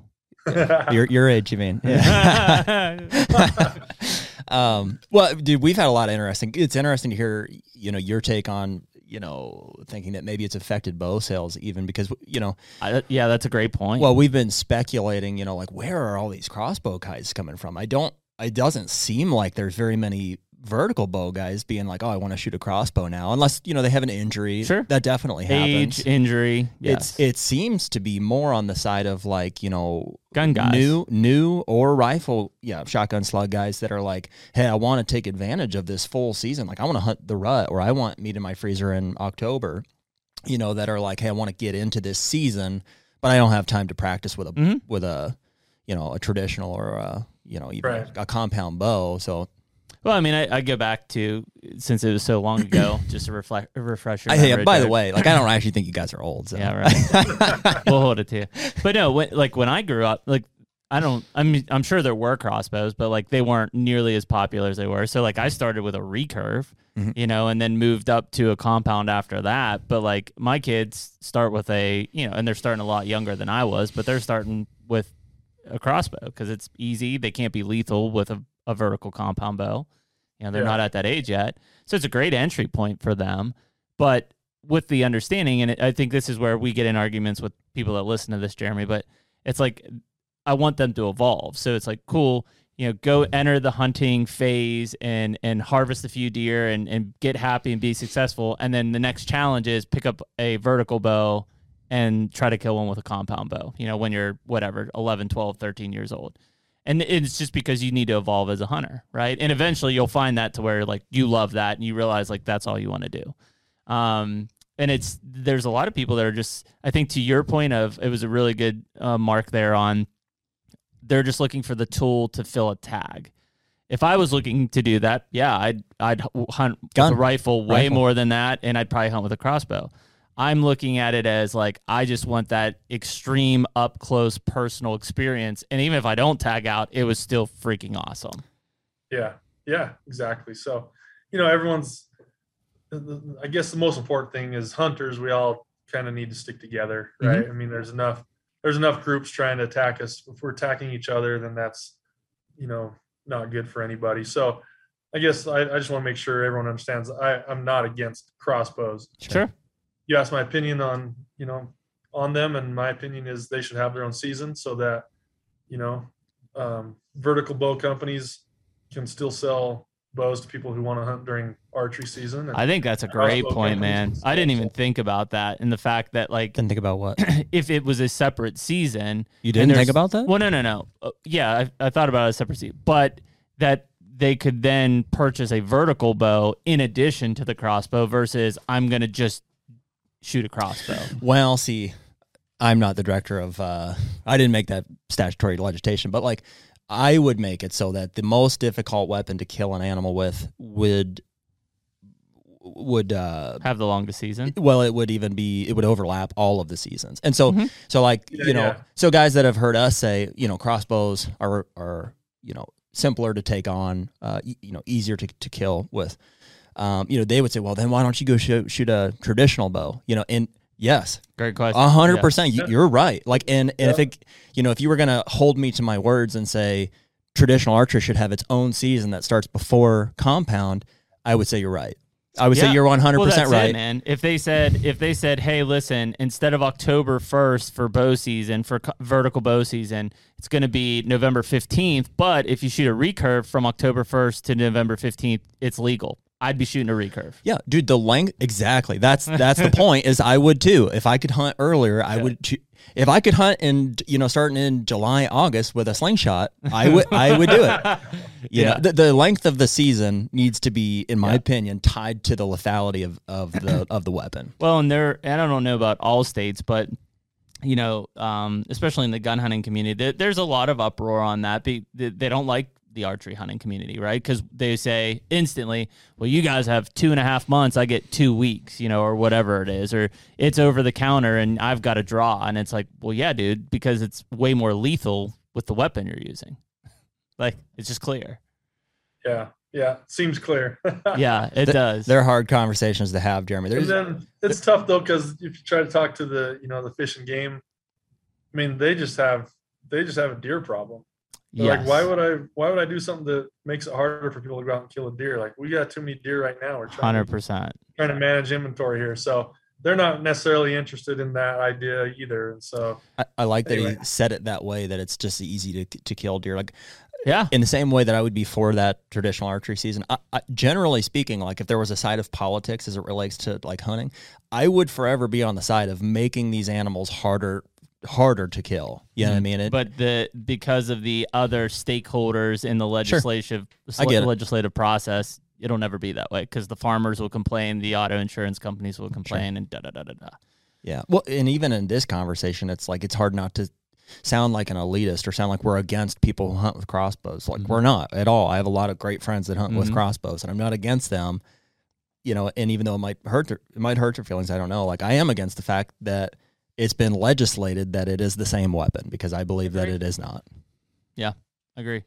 your your age, you mean? Yeah. um, well, dude, we've had a lot of interesting. It's interesting to hear, you know, your take on, you know, thinking that maybe it's affected bow sales, even because you know, I, yeah, that's a great point. well, we've been speculating, you know, like where are all these crossbow guys coming from? I don't. It doesn't seem like there's very many vertical bow guys being like, oh, I want to shoot a crossbow now, unless you know they have an injury. Sure. that definitely happens. age, injury, yes. It's it seems to be more on the side of like you know gun guys. new new or rifle yeah shotgun slug guys that are like hey I want to take advantage of this full season like I want to hunt the rut or I want meat in my freezer in October you know that are like hey I want to get into this season but I don't have time to practice with a Mhm. with a you know a traditional or a you know even Right. a, a compound bow so Well, I mean, I, I go back to since it was so long ago, just a reflect, refresh your I, hey, by the way like I don't actually think you guys are old so Yeah, right. we'll hold it to you. But no, when, like when I grew up, like I don't. I'm I'm sure there were crossbows, but like they weren't nearly as popular as they were. So like I started with a recurve, Mhm. you know, and then moved up to a compound after that. But like my kids start with a, you know, and they're starting a lot younger than I was, but they're starting with a crossbow because it's easy. They can't be lethal with a, a vertical compound bow. You know, they're Yeah. not at that age yet. So it's a great entry point for them. But with the understanding, and it, I think this is where we get in arguments with people that listen to this, Jeremy, but it's like I want them to evolve. So it's like, cool, you know, go enter the hunting phase and and harvest a few deer and, and get happy and be successful. And then the next challenge is pick up a vertical bow and try to kill one with a compound bow, you know, when you're whatever, 11, 12, 13 years old. And it's just because you need to evolve as a hunter, right? And eventually you'll find that to where like you love that and you realize like that's all you want to do. Um, and it's there's a lot of people that are just I think to your point of it was a really good uh, mark there on they're just looking for the tool to fill a tag. If I was looking to do that, yeah, I'd I'd hunt Gun. with a rifle way Rifle. more than that, and I'd probably hunt with a crossbow. I'm looking at it as like I just want that extreme up close personal experience, and even if I don't tag out, it was still freaking awesome. Yeah, yeah, exactly. So, you know, everyone's. I guess the most important thing is hunters. We all kind of need to stick together, mm-hmm. right? I mean, there's enough. There's enough groups trying to attack us. If we're attacking each other, then that's, you know, not good for anybody. So, I guess I, I just want to make sure everyone understands. I, I'm not against crossbows. Sure. You asked my opinion on, you know, on them, and my opinion is they should have their own season so that, you know, um, vertical bow companies can still sell bows to people who want to hunt during archery season. And I think that's a great point, man. I didn't even think about that, and the fact that like didn't think about what if it was a separate season, you didn't think about that Well, no, no, no. Uh, yeah, I, I thought about it as separate seat, but that they could then purchase a vertical bow in addition to the crossbow versus I'm going to just shoot a crossbow. Well, see, I'm not the director of. Uh, I didn't make that statutory legislation, but like, I would make it so that the most difficult weapon to kill an animal with would would uh, Have the longest season. well, it would even be it would overlap all of the seasons, and so Mhm. so like Yeah, you know, yeah. so guys that have heard us say you know crossbows are are you know simpler to take on, uh, you know easier to to kill with. Um, you know, they would say, well, then why don't you go shoot, shoot a traditional bow? You know, and yes, Great question. a hundred percent. You- Yeah. You're right. Like, and and if Yeah. it, you know, if you were gonna hold me to my words and say traditional archery should have its own season that starts before compound, I would say you're right. I would say you're 100 well, percent right. it, man. If they said, if they said, hey, listen, instead of October 1st for bow season for co- vertical bow season, it's going to be November 15th. But if you shoot a recurve from October 1st to November 15th, it's legal. I'd be shooting a recurve. Yeah, dude, the length exactly. That's that's the point. Is I would too. If I could hunt earlier, I would. choo- If I could hunt in you know starting in July, August with a slingshot, I would I would do it. You Yeah. know, the, the length of the season needs to be, in my Yeah. opinion, tied to the lethality of, of the of the weapon. Well, and there, and I don't know about all states, but you know, um, especially in the gun hunting community, there, there's a lot of uproar on that. Be, they, they don't like the archery hunting community, right? Because they say instantly, "Well, you guys have two and a half months. I get two weeks, you know, or whatever it is, or it's over the counter and I've got to draw." And it's like, well, yeah, dude, because it's way more lethal with the weapon you're using. Like, it's just clear. Yeah, yeah, seems clear. Yeah, it Th- does. They're hard conversations to have, Jeremy. and then it's tough though because if you try to talk to the you know the fish and game, I mean they just have they just have a deer problem. They're Like why would I why would I do something that makes it harder for people to go out and kill a deer? Like we got too many deer right now. We're trying Hundred to, percent. trying to manage inventory here, so they're not necessarily interested in that idea either. And so I, I like that Anyway. he said it that way. That it's just easy to to kill deer. Like Yeah. in the same way that I would be for that traditional archery season. I, I, generally speaking, like if there was a side of politics as it relates to like hunting, I would forever be on the side of making these animals harder harder to kill. You know what I mean? It, but the because of the other stakeholders in the legislative I get legislative process, it'll never be that way because the farmers will complain, the auto insurance companies will complain, and da da da da da. yeah. Well, and even in this conversation, it's like it's hard not to sound like an elitist or sound like we're against people who hunt with crossbows. Like we're not at all. I have a lot of great friends that hunt with Mhm. crossbows, and I'm not against them. You know, and even though it might hurt, their, it might hurt their feelings. I don't know. Like I am against the fact that it's been legislated that it is the same weapon because I believe that it is not. Yeah, agree.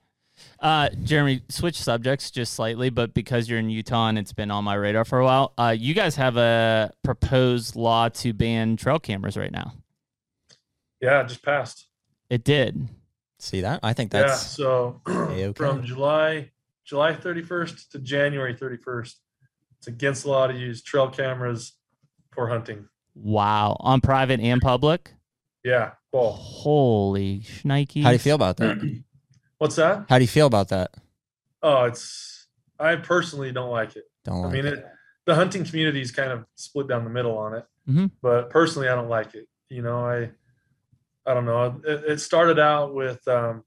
Uh, Jeremy, switch subjects just slightly, but because you're in Utah and it's been on my radar for a while, uh, you guys have a proposed law to ban trail cameras right now. yeah, it just passed. It did. See that? I think yeah, that's so A-okay. from July July 31st to January 31st, it's against the law to use trail cameras for hunting. Wow. On private and public? Yeah, well, Holy shnikes. how do you feel about that? what's that? How do you feel about that? Oh, it's I personally don't like it. Don't like I mean, it. it, the hunting community is kind of split down the middle on it, Mhm. but personally, I don't like it. You know, I, I don't know. It, it started out with, um,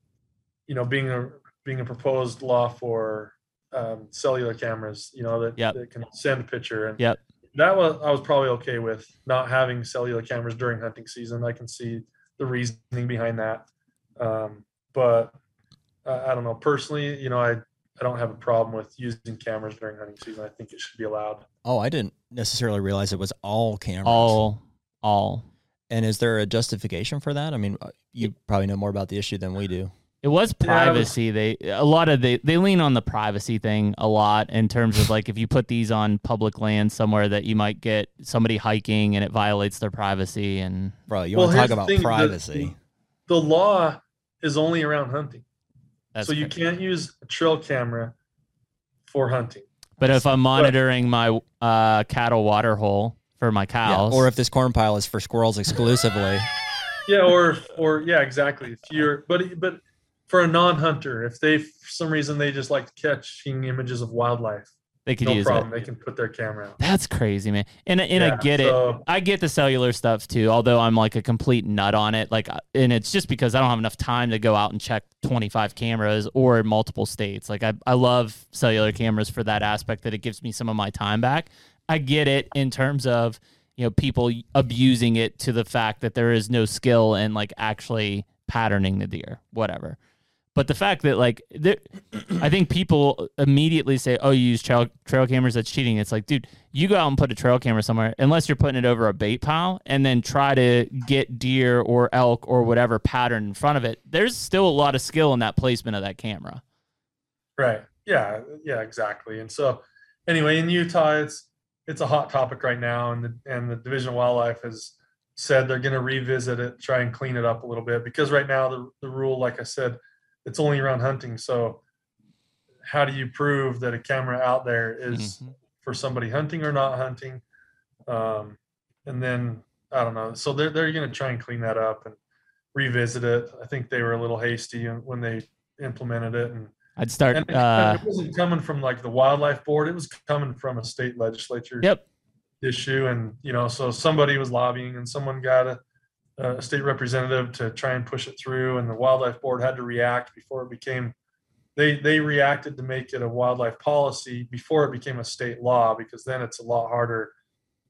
you know, being a being a proposed law for um, cellular cameras. You know that, Yep. that can send a picture, and Yep. That was I was probably okay with not having cellular cameras during hunting season. I can see the reasoning behind that, um, but uh, I don't know. Personally, you know, I I don't have a problem with using cameras during hunting season. I think it should be allowed. Oh, I didn't necessarily realize it was all cameras. All, all. And is there a justification for that? I mean, uh, you probably know more about the issue than we do. It was Yeah, was- privacy. They a lot of they they lean on the privacy thing a lot in terms of like if you put these on public land somewhere that you might get somebody hiking and it violates their privacy and Bro, you Well, want to talk about thing, privacy? The law is only around hunting, that's so you cra- can't use a trail camera for hunting. But if I'm monitoring my uh, cattle water hole for my Yeah, cows, Or if this corn pile is for squirrels exclusively. Yeah, or or yeah, exactly. If you're but but for a non-hunter, if they for some reason they just like catching images of wildlife, they could no use problem. it. They can put their camera out. That's crazy, man. And and I Yeah, get it. I get the cellular stuff too. Although I'm like a complete nut on it. Like, uh, and it's just because I don't have enough time to go out and check 25 cameras or multiple states. Like, I I love cellular cameras for that aspect that it gives me some of my time back. I get it in terms of you know people abusing it to the fact that there is no skill in like actually patterning the deer, whatever. But the fact that like I think people immediately say, "Oh, you use trail trail cameras. That's cheating." It's like, dude, you go out and put a trail camera somewhere, unless you're putting it over a bait pile, and then try to get deer or elk or whatever pattern in front of it. There's still a lot of skill in that placement of that camera. Right. Yeah. Yeah. Exactly. And so, anyway, in Utah, it's it's a hot topic right now, and the and the Division of Wildlife has said they're going to revisit it, try and clean it up a little bit because right now the the rule, like I said, it's only around hunting. So, how do you prove that a camera out there is Mhm. for somebody hunting or not hunting. Um, and then I don't know. So they're they're going to try and clean that up and revisit it. I think they were a little hasty when they implemented it, and, I'd start. and it, Uh, it wasn't coming from like the wildlife board. It was coming from a state legislature yep. issue, and you know, so somebody was lobbying, and someone got a, a state representative to try and push it through, and the wildlife board had to react before it became. They they reacted to make it a wildlife policy before it became a state law, because then it's a lot harder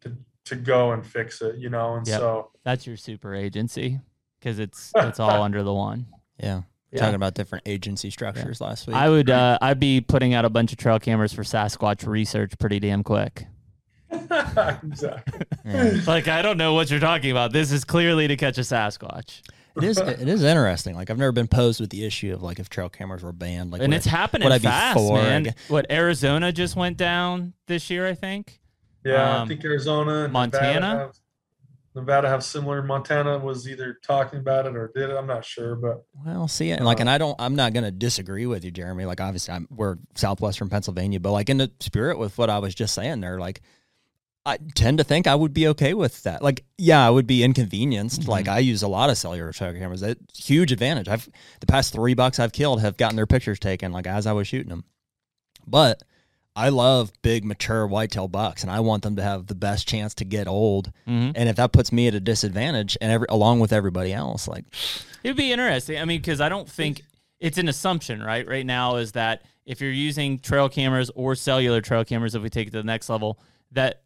to to go and fix it, you know, and Yep. so That's your super agency because it's it's all under the one. Yeah. Yeah. Talking about different agency structures last week. I would uh, I'd be putting out a bunch of trail cameras for Sasquatch research pretty damn quick. exactly. Yeah. Like I don't know what you're talking about. This is clearly to catch a Sasquatch, It is it is interesting. Like I've never been posed with the issue of like if trail cameras were banned. Like and it's I- happening would fast, man. What Arizona just went down this year, I think. Yeah, Um, I think Arizona, and Montana? Nevada have, Nevada have similar. Montana was either talking about it or did it. I'm not sure, but Well, see, it. and like, Uh, and I don't, I'm not going to disagree with you, Jeremy. Like, obviously, I'm, we're southwestern Pennsylvania, but like in the spirit with what I was just saying there, like, I tend to think I would be okay with that. Like, yeah, I would be inconvenienced. Mhm. Like, I use a lot of cellular trail cameras. That's huge advantage. I've the past three bucks I've killed have gotten their pictures taken, like as I was shooting them. But I love big, mature whitetail bucks, and I want them to have the best chance to get old. Mm-hmm. And if that puts me at a disadvantage, and every along with everybody else, like, It'd be interesting. I mean, because I don't think it's an assumption, right? Right now is that if you're using trail cameras or cellular trail cameras, if we take it to the next level, that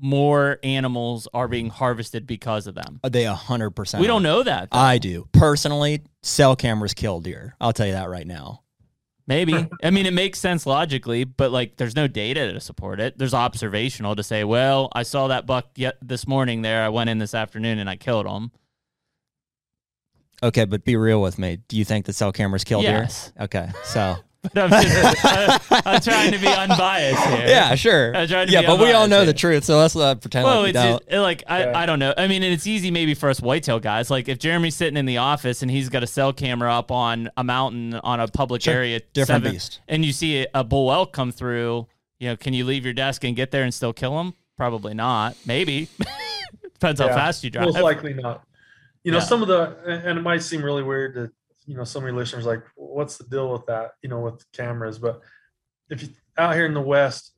more animals are being harvested because of them. Are they a hundred percent. We don't know that. though. I do personally. Cell cameras kill deer. I'll tell you that right now. Maybe. I mean, it makes sense logically, but like, there's no data to support it. There's observational to say, well, I saw that buck yet this morning there. I went in this afternoon and I killed him. Okay, but be real with me. Do you think the cell cameras kill Yes. deer? Okay, so But I'm, just, I, I'm trying to be unbiased here. yeah, sure. I tried to Yeah, be but we all know here. the truth, so let's not pretend Well, like we it's don't. just, like I, Yeah. I don't know. I mean, and it's easy maybe for us whitetail guys. Like if Jeremy's sitting in the office and he's got a cell camera up on a mountain on a public Sure. area, Different seven- beast. and you see a bull elk come through. You know, can you leave your desk and get there and still kill him? Probably not. Maybe depends how fast you drive. most likely not. You know, Yeah. some of the, and and it might seem really weird to, you know, so many listeners like, what's the deal with that? You know, with cameras, but if you out here in the West,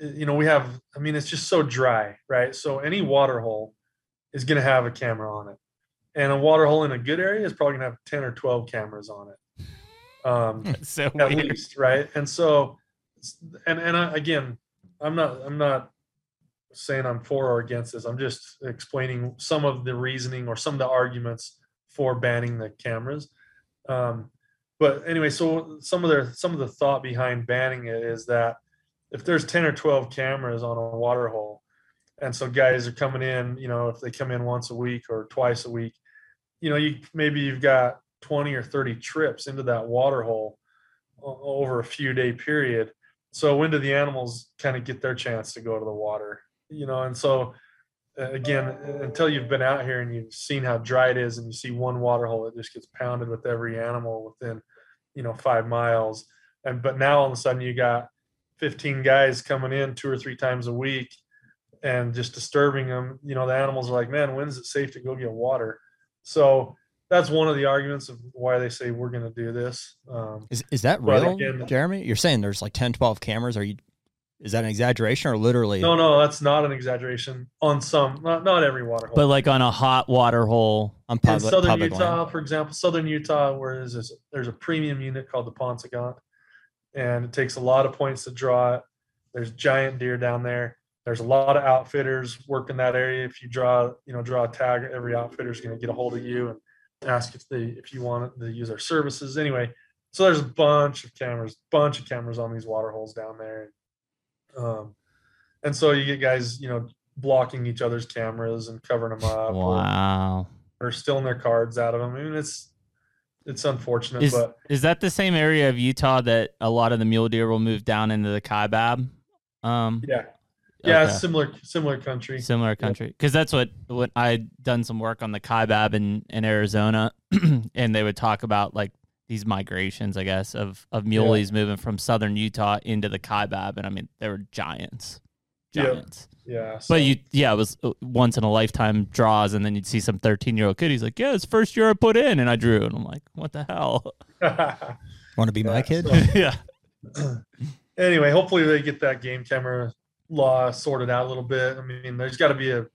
you know, we have. I mean, it's just so dry, right? So any water hole is going to have a camera on it, and a water hole in a good area is probably going to have ten or twelve cameras on it. Um, so at weird. least, right? And so, and and I, again, I'm not I'm not saying I'm for or against this. I'm just explaining some of the reasoning or some of the arguments for banning the cameras. Um, but anyway, so some of the some of the thought behind banning it is that if there's 10 or 12 cameras on a water hole, and so guys are coming in, you know, if they come in once a week or twice a week, you know, you maybe you've got 20 or 30 trips into that water hole over a few day period. So when do the animals kind of get their chance to go to the water? You know, and so again, until you've been out here and you've seen how dry it is, and you see one water hole that just gets pounded with every animal within, you know, five miles, and but now all of a sudden you got 15 guys coming in two or three times a week and just disturbing them. You know, the animals are like, man, when's it safe to go get water? So that's one of the arguments of why they say we're going to do this. Um, Is is that real, again- Jeremy? You're saying there's like 10, 12 cameras? Are you? Is that an exaggeration or literally? no, no, that's not an exaggeration. On some, not not every water hole. But like on a hot water hole. on in public, southern public Utah, land. for example, southern Utah, where there's this, there's a premium unit called the Paunsaugunt, and it takes a lot of points to draw it. There's giant deer down there. There's a lot of outfitters working that area. If you draw, you know, draw a tag, every outfitter is going to get a hold of you and ask if they if you want to use our services. Anyway, so there's a bunch of cameras, bunch of cameras on these water holes down there. Um, and so you get guys, you know, blocking each other's cameras and covering them up. Wow. or stealing their cards out of them. I mean, it's it's unfortunate, Is but is that the same area of Utah that a lot of the mule deer will move down into the Kaibab? Um, yeah, yeah, okay. similar similar country. similar country because that's what what I'd done some work on the Kaibab in in Arizona, and they would talk about like these migrations, I guess, of of muleys moving from southern Utah into the Kaibab, and I mean they were giants, Yep. giants. Yeah. so- But you, yeah, it was uh, once in a lifetime draws, and then you'd see some thirteen year old kid. He's like, "Yeah, it's first year I put in," and I drew, and I'm like, "What the hell?" Want to be my kid? so- yeah, anyway, hopefully they get that game camera law sorted out a little bit. I mean, there's got to be a,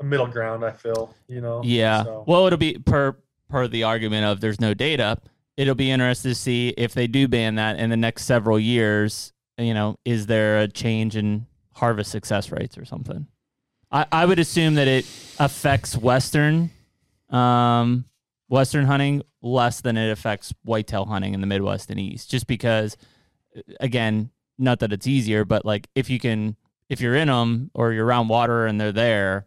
a middle ground. I feel, you know. yeah. So, Well, it'll be per per the argument of there's no data. It'll be interesting to see if they do ban that in the next several years. You know, is there a change in harvest success rates or something? I, I would assume that it affects western um, western hunting less than it affects whitetail hunting in the Midwest and East, just because again, not that it's easier, but like if you can, if you're in them or you're around water and they're there,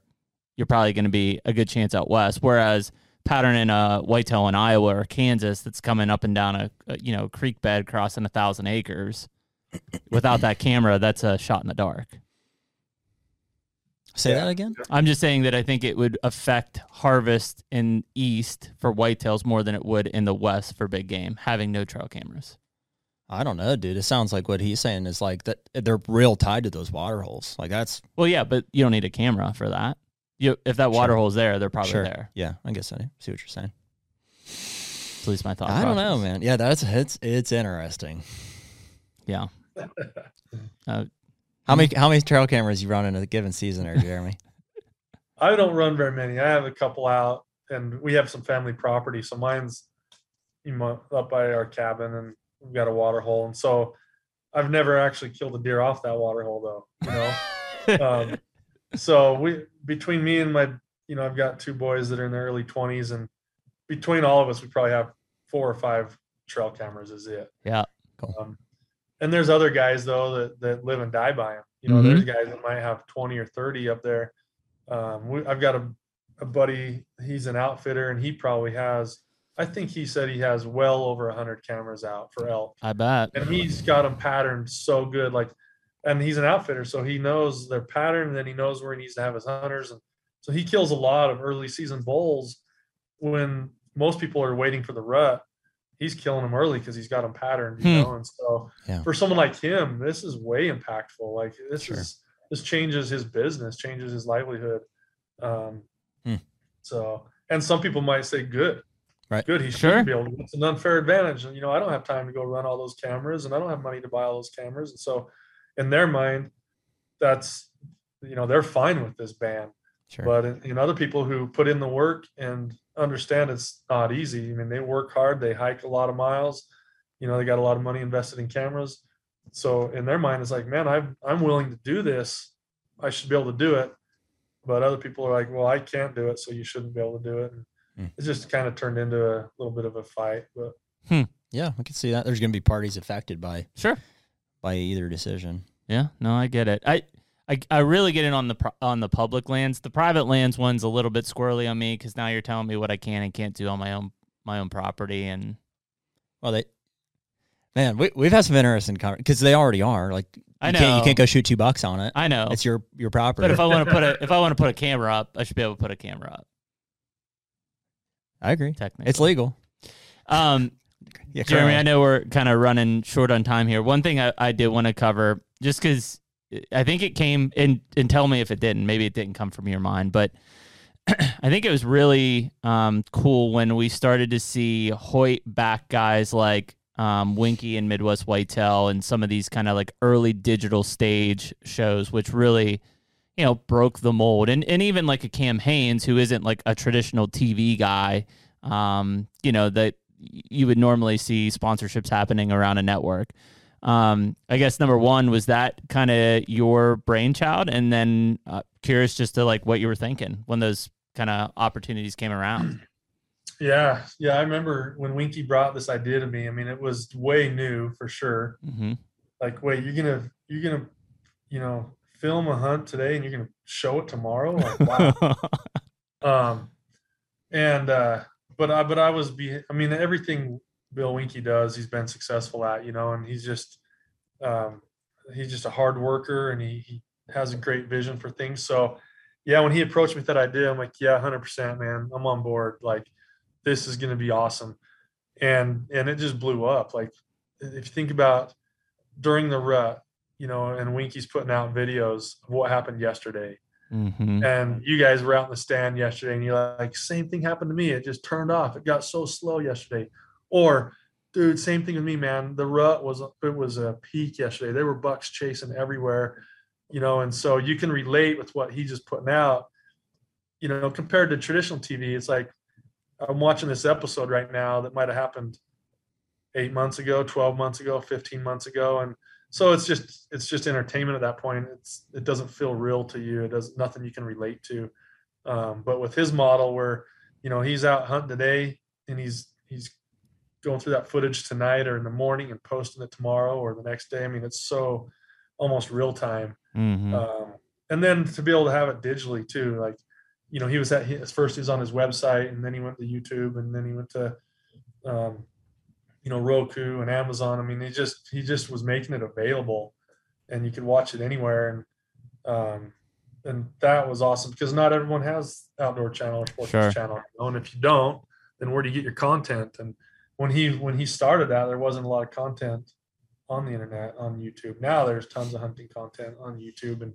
you're probably going to be a good chance out west. Whereas patterning a uh, whitetail in Iowa or Kansas that's coming up and down a, a you know creek bed crossing a thousand acres, without that camera, that's a shot in the dark. Say Yeah. that again. I'm just saying that I think it would affect harvest in east for whitetails more than it would in the west for big game, having no trail cameras. I don't know, dude. It sounds like what he's saying is like that they're real tied to those water holes. Like that's Well, yeah, but you don't need a camera for that. You, if that water Sure. hole's there, they're probably sure. there. Yeah, I guess I see what you're saying. At least my thought. I don't know, man. Yeah, that's it's it's interesting. Yeah. Uh, How many how many trail cameras you run in a given season, there, Jeremy? I don't run very many. I have a couple out, and we have some family property. So mine's you know, up by our cabin, and we've got a water hole. And so I've never actually killed a deer off that water hole, though. You know. um, so we between me and my, you know, I've got two boys that are in their early twenties, and between all of us, we probably have four or five trail cameras. Is it? Yeah. Cool. Um, and there's other guys though that that live and die by them. You know, Mhm. there's guys that might have 20 or 30 up there. Um, we, I've got a, a buddy. He's an outfitter, and he probably has. I think he said he has well over 100 cameras out for elk I bet. and he's got them patterned so good. Like, and he's an outfitter, so he knows their pattern. And then he knows where he needs to have his hunters, and so he kills a lot of early season bulls when most people are waiting for the rut. He's killing them early because he's got them patterned, you Hmm. know. And so, Yeah. for someone like him, this is way impactful. Like, this Sure. is this changes his business, changes his livelihood. Um, Hmm. So, and some people might say, "Good, Right. good, he Sure. shouldn't be able to. It's an unfair advantage." And you know, I don't have time to go run all those cameras, and I don't have money to buy all those cameras. And so, in their mind, that's you know they're fine with this ban. Sure. But in, in other people who put in the work and understand it's not easy. I mean, they work hard, they hike a lot of miles. You know, they got a lot of money invested in cameras. So in their mind, it's like, man, I'm I'm willing to do this. I should be able to do it. But other people are like, well, I can't do it, so you shouldn't be able to do it. And Hmm. it just kind of turned into a little bit of a fight. But yeah, I can see that. There's going to be parties affected by Sure. By either decision. Yeah. No, I get it. I. I, I really get it on the on the public lands. The private lands one's a little bit squirrely on me because now you're telling me what I can and can't do on my own my own property, and Well, they, man, we we've had some interesting because they already are. Like, I can't you can't go shoot two bucks on it. I know. It's your your property. but if I want to put a if I want to put a camera up, I should be able to put a camera up. I agree. Technically, It's legal. Um, Yeah, Jeremy, correct. I know we're kind of running short on time here. One thing I, I did want to cover, just because I think it came, and, and tell me if it didn't. Maybe it didn't come from your mind, but I think it was really um, cool when we started to see Hoyt back guys like um, Winke and Midwest Whitetail and some of these kind of like early digital stage shows, which really, you know, broke the mold. And, and even like a Cam Hanes, who isn't like a traditional TV guy, um, you know, that you would normally see sponsorships happening around a network. Um, I guess number one was that kind of your brainchild, and then uh, curious just to like what you were thinking when those kind of opportunities came around. yeah, yeah, I remember when Winke brought this idea to me. I mean, it was way new for sure. hmm Like, wait, you're gonna you're gonna, you know, film a hunt today and you're gonna show it tomorrow? Like, wow. um and uh but i but i was be i mean everything bill winke does he's been successful at you know and he's just um he's just a hard worker and he, he has a great vision for things so yeah when he approached me with that idea i'm like yeah 100% man i'm on board like this is to be awesome and and it just blew up. Like if you think about during the rut, you know, and Winke's putting out videos of what happened yesterday. Mm-hmm. And you guys were out in the stand yesterday, and you're like, same thing happened to me. It just turned off. It got so slow yesterday. Or, dude, same thing with me, man. The rut was it was a peak yesterday. There were bucks chasing everywhere, you know, and so you can relate with what he's just putting out. You know, compared to traditional TV, it's like I'm watching this episode right now that might have happened eight months ago, 12 months ago, 15 months ago. And so it's just, it's just entertainment at that point. It's, it doesn't feel real to you. It does nothing you can relate to. Um, but with his model where, you know, he's out hunting today and he's, he's going through that footage tonight or in the morning and posting it tomorrow or the next day. I mean, it's so almost real time. Mm-hmm. Um, and then to be able to have it digitally too, like, you know, he was at his first he was on his website and then he went to YouTube and then he went to, um, you know, Roku and Amazon. I mean, he just, he just was making it available and you could watch it anywhere. And, um, and that was awesome because not everyone has outdoor channel or sports Sure. channel. And if you don't, then where do you get your content? And when he, when he started that, there wasn't a lot of content on the internet on YouTube. Now there's tons of hunting content on YouTube and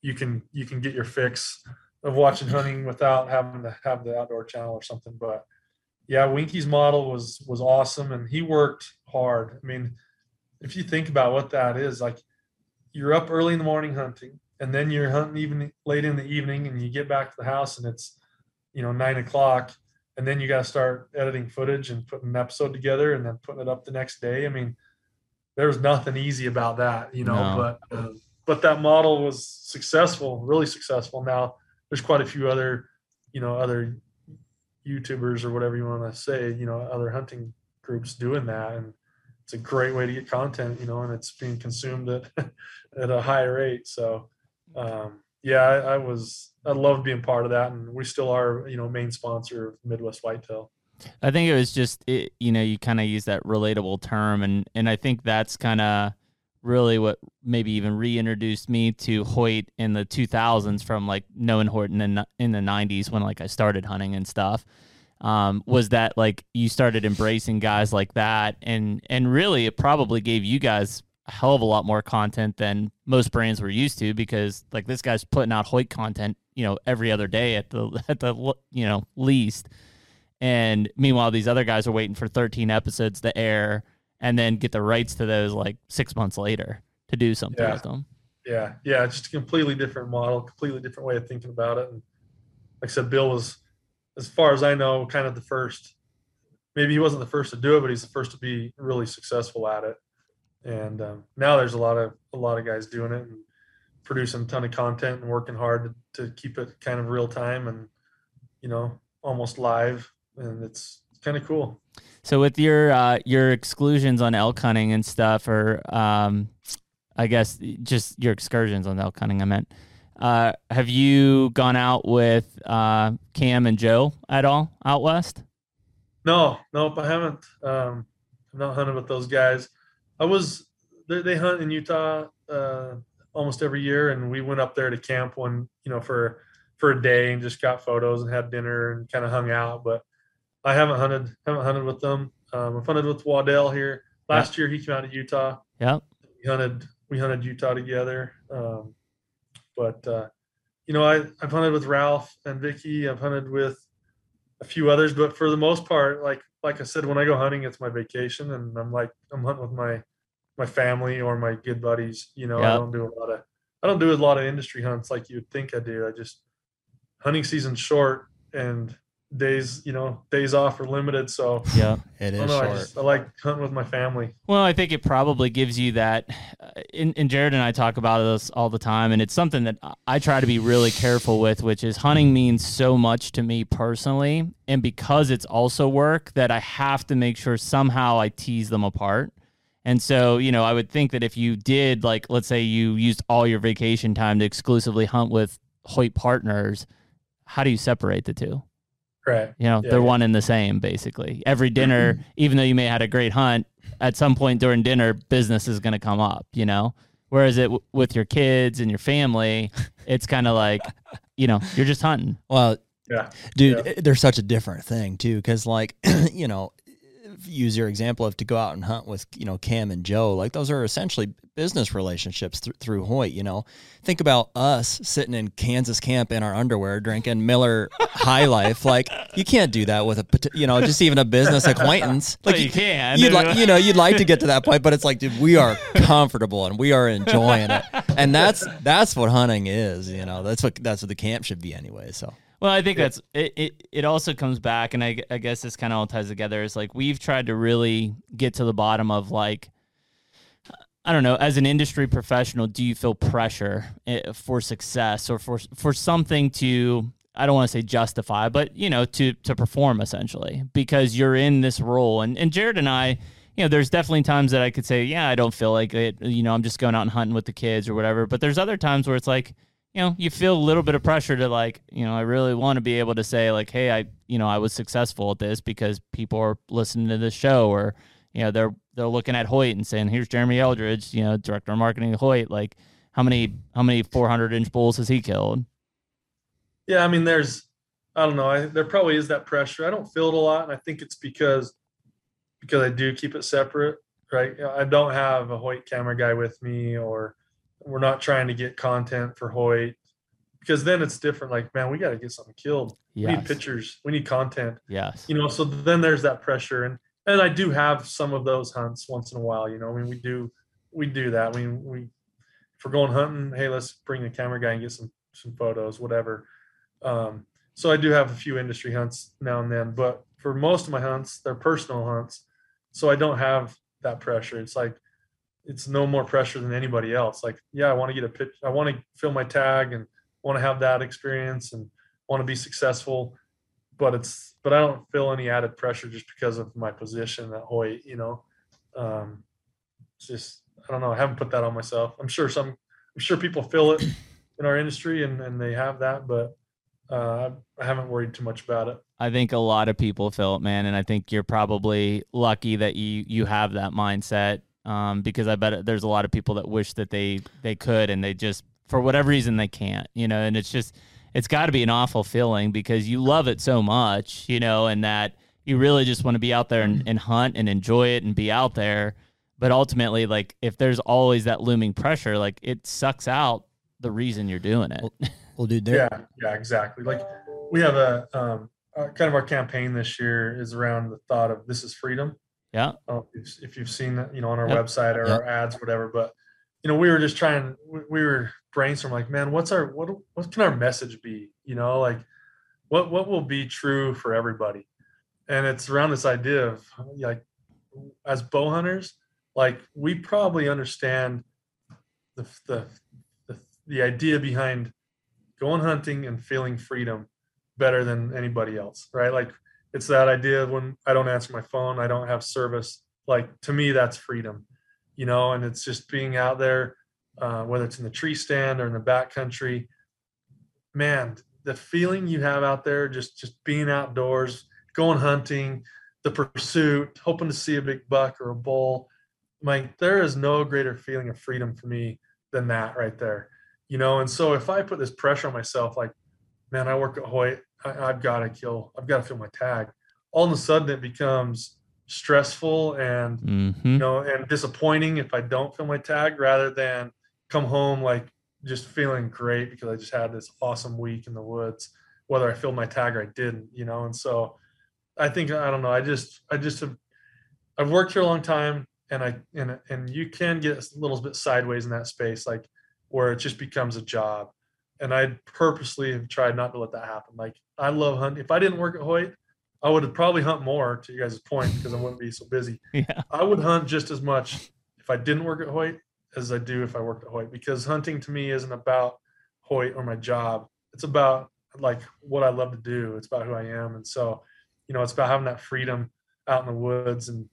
you can, you can get your fix of watching hunting without having to have the outdoor channel or something. But yeah, Winke's model was was awesome and he worked hard. I mean, if you think about what that is, like you're up early in the morning hunting and then you're hunting even late in the evening and you get back to the house and it's you know nine o'clock and then you got to start editing footage and putting an episode together and then putting it up the next day. I mean, there was nothing easy about that, you know, No. but uh, but that model was successful, really successful. Now there's quite a few other, you know, other YouTubers or whatever you want to say, you know, other hunting groups doing that, and it's a great way to get content, you know, and it's being consumed at at a high rate. So, um, yeah, I, I was I love being part of that, and we still are, you know, main sponsor of Midwest Whitetail. I think it was just it, you know you kind of use that relatable term and and I think that's kind of really what maybe even reintroduced me to Hoyt in the 2000s from like knowing Horton in in the 90s when like I started hunting and stuff um, was that like you started embracing guys like that and and really it probably gave you guys a hell of a lot more content than most brands were used to because like this guy's putting out Hoyt content you know every other day at the at the you know least. And meanwhile, these other guys are waiting for 13 episodes to air and then get the rights to those like six months later to do something Yeah. with them. Yeah, yeah, It's just a completely different model, completely different way of thinking about it. And like I said, Bill was, as far as I know, kind of the first. Maybe he wasn't the first to do it, but he's the first to be really successful at it. And um, now there's a lot of a lot of guys doing it and producing a ton of content and working hard to, to keep it kind of real time and you know almost live. And it's kind of cool. So with your uh, your exclusions on elk hunting and stuff, or um, I guess just your excursions on elk hunting, I meant. Uh, have you gone out with uh, Cam and Joe at all out west? No, nope, I haven't. Um, I've not hunted with those guys. I was they, they hunt in Utah uh, almost every year, and we went up there to camp one, you know, for for a day and just got photos and had dinner and kind of hung out. But I haven't hunted haven't hunted with them. Um, I've hunted with Waddell here. Last year he came out of Utah. Yeah. We hunted we hunted Utah together. Um, but uh, you know, I I've hunted with Ralph and Vicky. I've hunted with a few others, but for the most part, like like I said, when I go hunting, it's my vacation, and I'm like I'm hunting with my my family or my good buddies. You know, I don't do a lot of I don't do a lot of industry hunts like you'd think I do. I just hunting season's short and days you know days off are limited, so yeah it is I is don't know. I, just, I like hunting with my family. Well, I think it probably gives you that. Uh, and, and Jared and I talk about this all the time, and it's something that I- I try to be really careful with, which is hunting means so much to me personally, and because it's also work, that I have to make sure somehow I tease them apart. And so, you know, I would think that if you did, like, let's say you used all your vacation time to exclusively hunt with Hoyt partners, how do you separate the two? Right. You know, Yeah, they're yeah. one and the same basically. Every dinner, even though you may have had a great hunt, at some point during dinner, business is going to come up. You know, whereas it w- with your kids and your family, it's kind of like, you know, you're just hunting. Well, Yeah. dude, Yeah. it- there's such a different thing too, because like, you know, use your example of to go out and hunt with you know Cam and Joe, like those are essentially business relationships th- through Hoyt. You know, think about us sitting in Kansas camp in our underwear drinking Miller High Life. Like you can't do that with a you know just even a business acquaintance. Like Well, you can. You'd like you know you'd like to get to that point, but it's like dude, we are comfortable and we are enjoying it, and that's that's what hunting is. You know, that's what that's what the camp should be anyway. So. Well, I think that's it, it. It also comes back, and I, I guess this kind of all ties together. Is like we've tried to really get to the bottom of like, I don't know, as an industry professional, do you feel pressure eh, for success or for for something to I don't want to say justify, but you know, to to perform essentially because you're in this role. And and Jared and I, you know, there's definitely times that I could say, yeah, I don't feel like it. You know, I'm just going out and hunting with the kids or whatever. But there's other times where it's like you know, you feel a little bit of pressure to like, you know, I really want to be able to say like, hey, I, you know, I was successful at this because people are listening to this show, or you know, they're they're looking at Hoyt and saying, here's Jeremy Eldridge, you know, director of marketing at Hoyt, like how many how many 400 inch bulls has he killed? Yeah, I mean, there's, I don't know, I, there probably is that pressure. I don't feel it a lot, and I think it's because because I do keep it separate, right? I don't have a Hoyt camera guy with me, or we're not trying to get content for Hoyt because then it's different. Like, man, we got to get something killed. We need pictures. We need content. Yes. You know, so then there's that pressure, and and I do have some of those hunts once in a while. You know, I mean, we do we do that. We we if we're going hunting, hey, let's bring the camera guy and get some some photos, whatever. Um, so I do have a few industry hunts now and then, but for most of my hunts, they're personal hunts, so I don't have that pressure. It's like it's no more pressure than anybody else. Like, yeah, I want to get a pitch, I want to fill my tag and want to have that experience and want to be successful, but it's but I don't feel any added pressure just because of my position at Hoyt. You know, um, it's just I don't know. I haven't put that on myself. I'm sure some I'm sure people feel it in our industry and and they have that, but uh, I haven't worried too much about it. I think a lot of people feel it, man, and I think you're probably lucky that you you have that mindset. Um, because I bet there's a lot of people that wish that they they could, and they just for whatever reason they can't, you know. And it's just it's got to be an awful feeling because you love it so much, you know, and that you really just want to be out there and, and hunt and enjoy it and be out there. But ultimately, like if there's always that looming pressure, like it sucks out the reason you're doing it. Well, dude, there, Yeah, yeah, exactly. Like we have a um, uh, kind of our campaign this year is around the thought of this is freedom. Yeah. Oh, if, if you've seen that, you know, on our Yep. website or Yep. our ads, whatever. But you know, we were just trying. We, we were brainstorming, like, man, what's our what? What can our message be? You know, like, what what will be true for everybody? And it's around this idea of like, as bow hunters, like we probably understand the the the, the idea behind going hunting and feeling freedom better than anybody else, right? Like it's that idea when I don't answer my phone, I don't have service. Like to me, that's freedom, you know, and it's just being out there, uh, whether it's in the tree stand or in the backcountry. Man, the feeling you have out there, just just being outdoors, going hunting, the pursuit, hoping to see a big buck or a bull. Like there is no greater feeling of freedom for me than that right there, you know. And so if I put this pressure on myself, like, man, I work at Hoyt, I, I've got to kill, I've got to fill my tag. All of a sudden, it becomes stressful and Mm-hmm. you know and disappointing if I don't fill my tag, rather than come home like just feeling great because I just had this awesome week in the woods, whether I filled my tag or I didn't, you know. And so I think I don't know. I just I just have I've worked here a long time, and I and and you can get a little bit sideways in that space, like where it just becomes a job. And I purposely have tried not to let that happen. Like I love hunting. If I didn't work at Hoyt, I would probably hunt more. To you guys' point, because I wouldn't be so busy. Yeah. I would hunt just as much if I didn't work at Hoyt as I do if I worked at Hoyt because hunting to me isn't about Hoyt or my job. It's about like what I love to do. It's about who I am. And so, you know, it's about having that freedom out in the woods. And,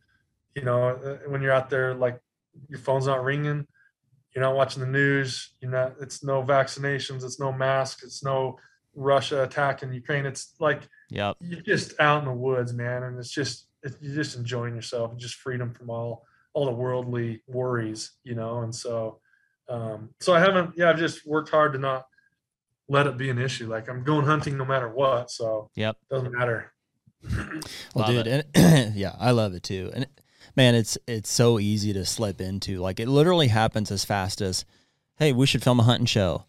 you know, uh, when you're out there, like your phone's not ringing, you're not watching the news, you're not, it's no vaccinations, it's no masks, it's no Russia attacking Ukraine. It's like Yep. you're just out in the woods, man. And it's just, it, you're just enjoying yourself, just freedom from all all the worldly worries, you know. And so, um, so I haven't, yeah, I've just worked hard to not let it be an issue. Like I'm going hunting no matter what, so Yep. doesn't matter. Well, Love dude, and yeah, I love it too. And man, it's it's so easy to slip into. Like it literally happens as fast as, hey, we should film a hunting show.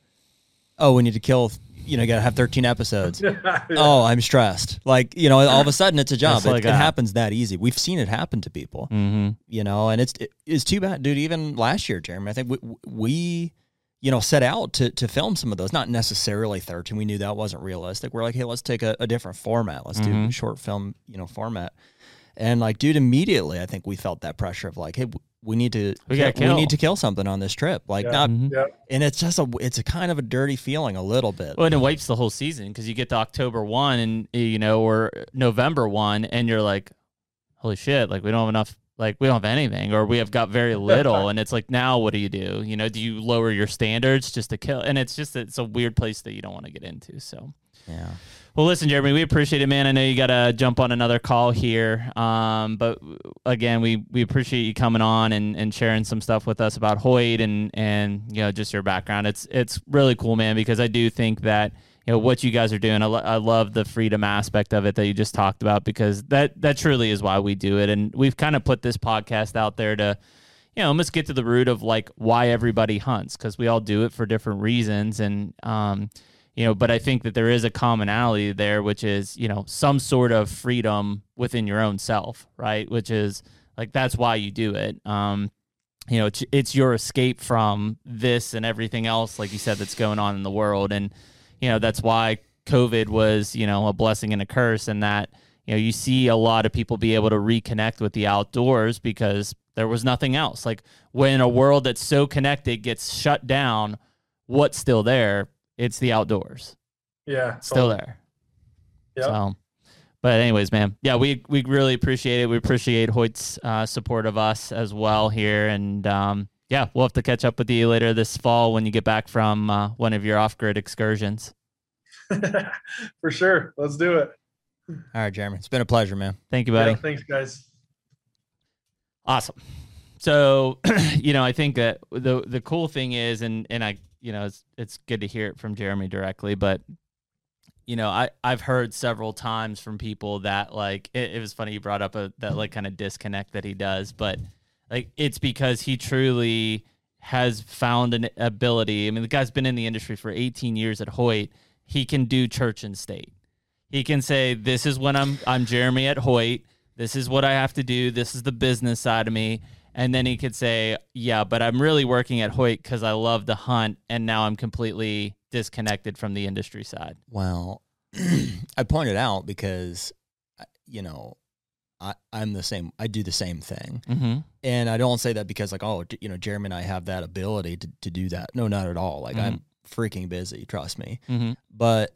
Oh, we need to kill. You know, got to have thirteen episodes. Oh, I'm stressed. Like you know, all of a sudden it's a job. It, like it that. happens that easy. We've seen it happen to people. Mm-hmm. You know, and it's it, it's too bad, dude. Even last year, Jeremy, I think we, we you know set out to to film some of those. Not necessarily thirteen. We knew that wasn't realistic. We're like, hey, let's take a, a different format. Let's do Mhm. a short film, you know, format. And like, dude, immediately, I think we felt that pressure of like, hey, w- we need to We gotta we need to kill something on this trip. Like, Yeah. not, Mhm. Yeah. and it's just a it's a kind of a dirty feeling a little bit. Well, and it wipes the whole season because you get to October one and you know, or November one, and you're like, holy shit, like we don't have enough, like we don't have anything, or we have got very little, and it's like now what do you do? You know, do you lower your standards just to kill? And it's just it's a weird place that you don't want to get into. So. yeah. Well, listen, Jeremy, we appreciate it, man. I know you got to jump on another call here, um, but again, we we appreciate you coming on and, and sharing some stuff with us about Hoyt and and you know just your background. It's it's really cool, man, because I do think that you know what you guys are doing. I, lo- I love the freedom aspect of it that you just talked about because that that truly is why we do it, and we've kind of put this podcast out there to you know, almost get to the root of like why everybody hunts because we all do it for different reasons. And, um, you know, but I think that there is a commonality there, which is, you know, some sort of freedom within your own self, right? Which is like, that's why you do it. Um, you know, it's, it's your escape from this and everything else, like you said, that's going on in the world. And, you know, that's why COVID was, you know, a blessing and a curse and that, you know, you see a lot of people be able to reconnect with the outdoors because there was nothing else. Like when a world that's so connected gets shut down, what's still there? It's the outdoors. Yeah. Still totally. there. Yep. So, but anyways, man, yeah, we we really appreciate it. We appreciate Hoyt's uh, support of us as well here, and um, yeah, we'll have to catch up with you later this fall when you get back from uh, one of your off-grid excursions. For sure. Let's do it. All right, Jeremy, it's been a pleasure, man. Thank you, buddy. Yeah, thanks, guys. Awesome. So, you know, I think that the the cool thing is, and and I, you know, it's it's good to hear it from Jeremy directly, but you know, I I've heard several times from people that like it, it was funny you brought up a that like kind of disconnect that he does, but like it's because he truly has found an ability. I mean, the guy's been in the industry for 18 years at Hoyt. He can do church and state. He can say, "This is when I'm I'm Jeremy at Hoyt. This is what I have to do. This is the business side of me." And then he could say, "Yeah, but I'm really working at Hoyt because I love to hunt, and now I'm completely disconnected from the industry side." Well, I pointed out because, you know, I, I'm the same. I do the same thing. Mm-hmm. And I don't say that because, like, oh, you know, Jeremy and I have that ability to, to do that. No, not at all. Like, I'm freaking busy, trust me. Mm-hmm. But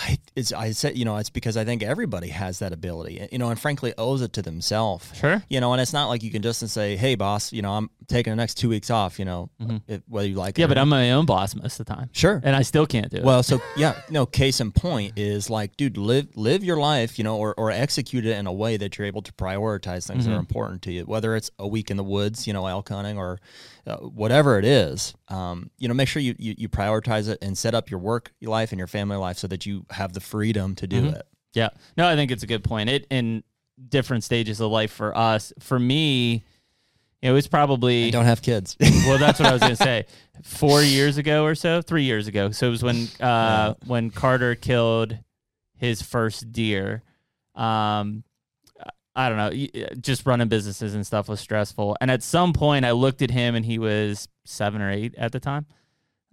I, it's, I said, you know, it's because I think everybody has that ability, you know, and frankly owes it to themselves. Sure. You know, and it's not like you can just say, "Hey, boss, you know, I'm taking the next two weeks off." You know, Mhm. if, whether you like it. Yeah, but. I'm my own boss most of the time, sure. and I still can't do it. Well, so yeah, no. Case in point is like, dude, live live your life, you know, or, or execute it in a way that you're able to prioritize things that Mhm. are important to you. Whether it's a week in the woods, you know, elk hunting, or uh, whatever it is, um, you know, make sure you, you you prioritize it and set up your work life and your family life so that you have the freedom to do Mhm. it. Yeah. No, I think it's a good point. It in different stages of life for us. For me, it was probably And don't have kids. well, that's what I was gonna say. Four years ago or so, three years ago. So it was when uh, when Carter killed his first deer. Um, I don't know. Just running businesses and stuff was stressful. And at some point, I looked at him, and he was seven or eight at the time.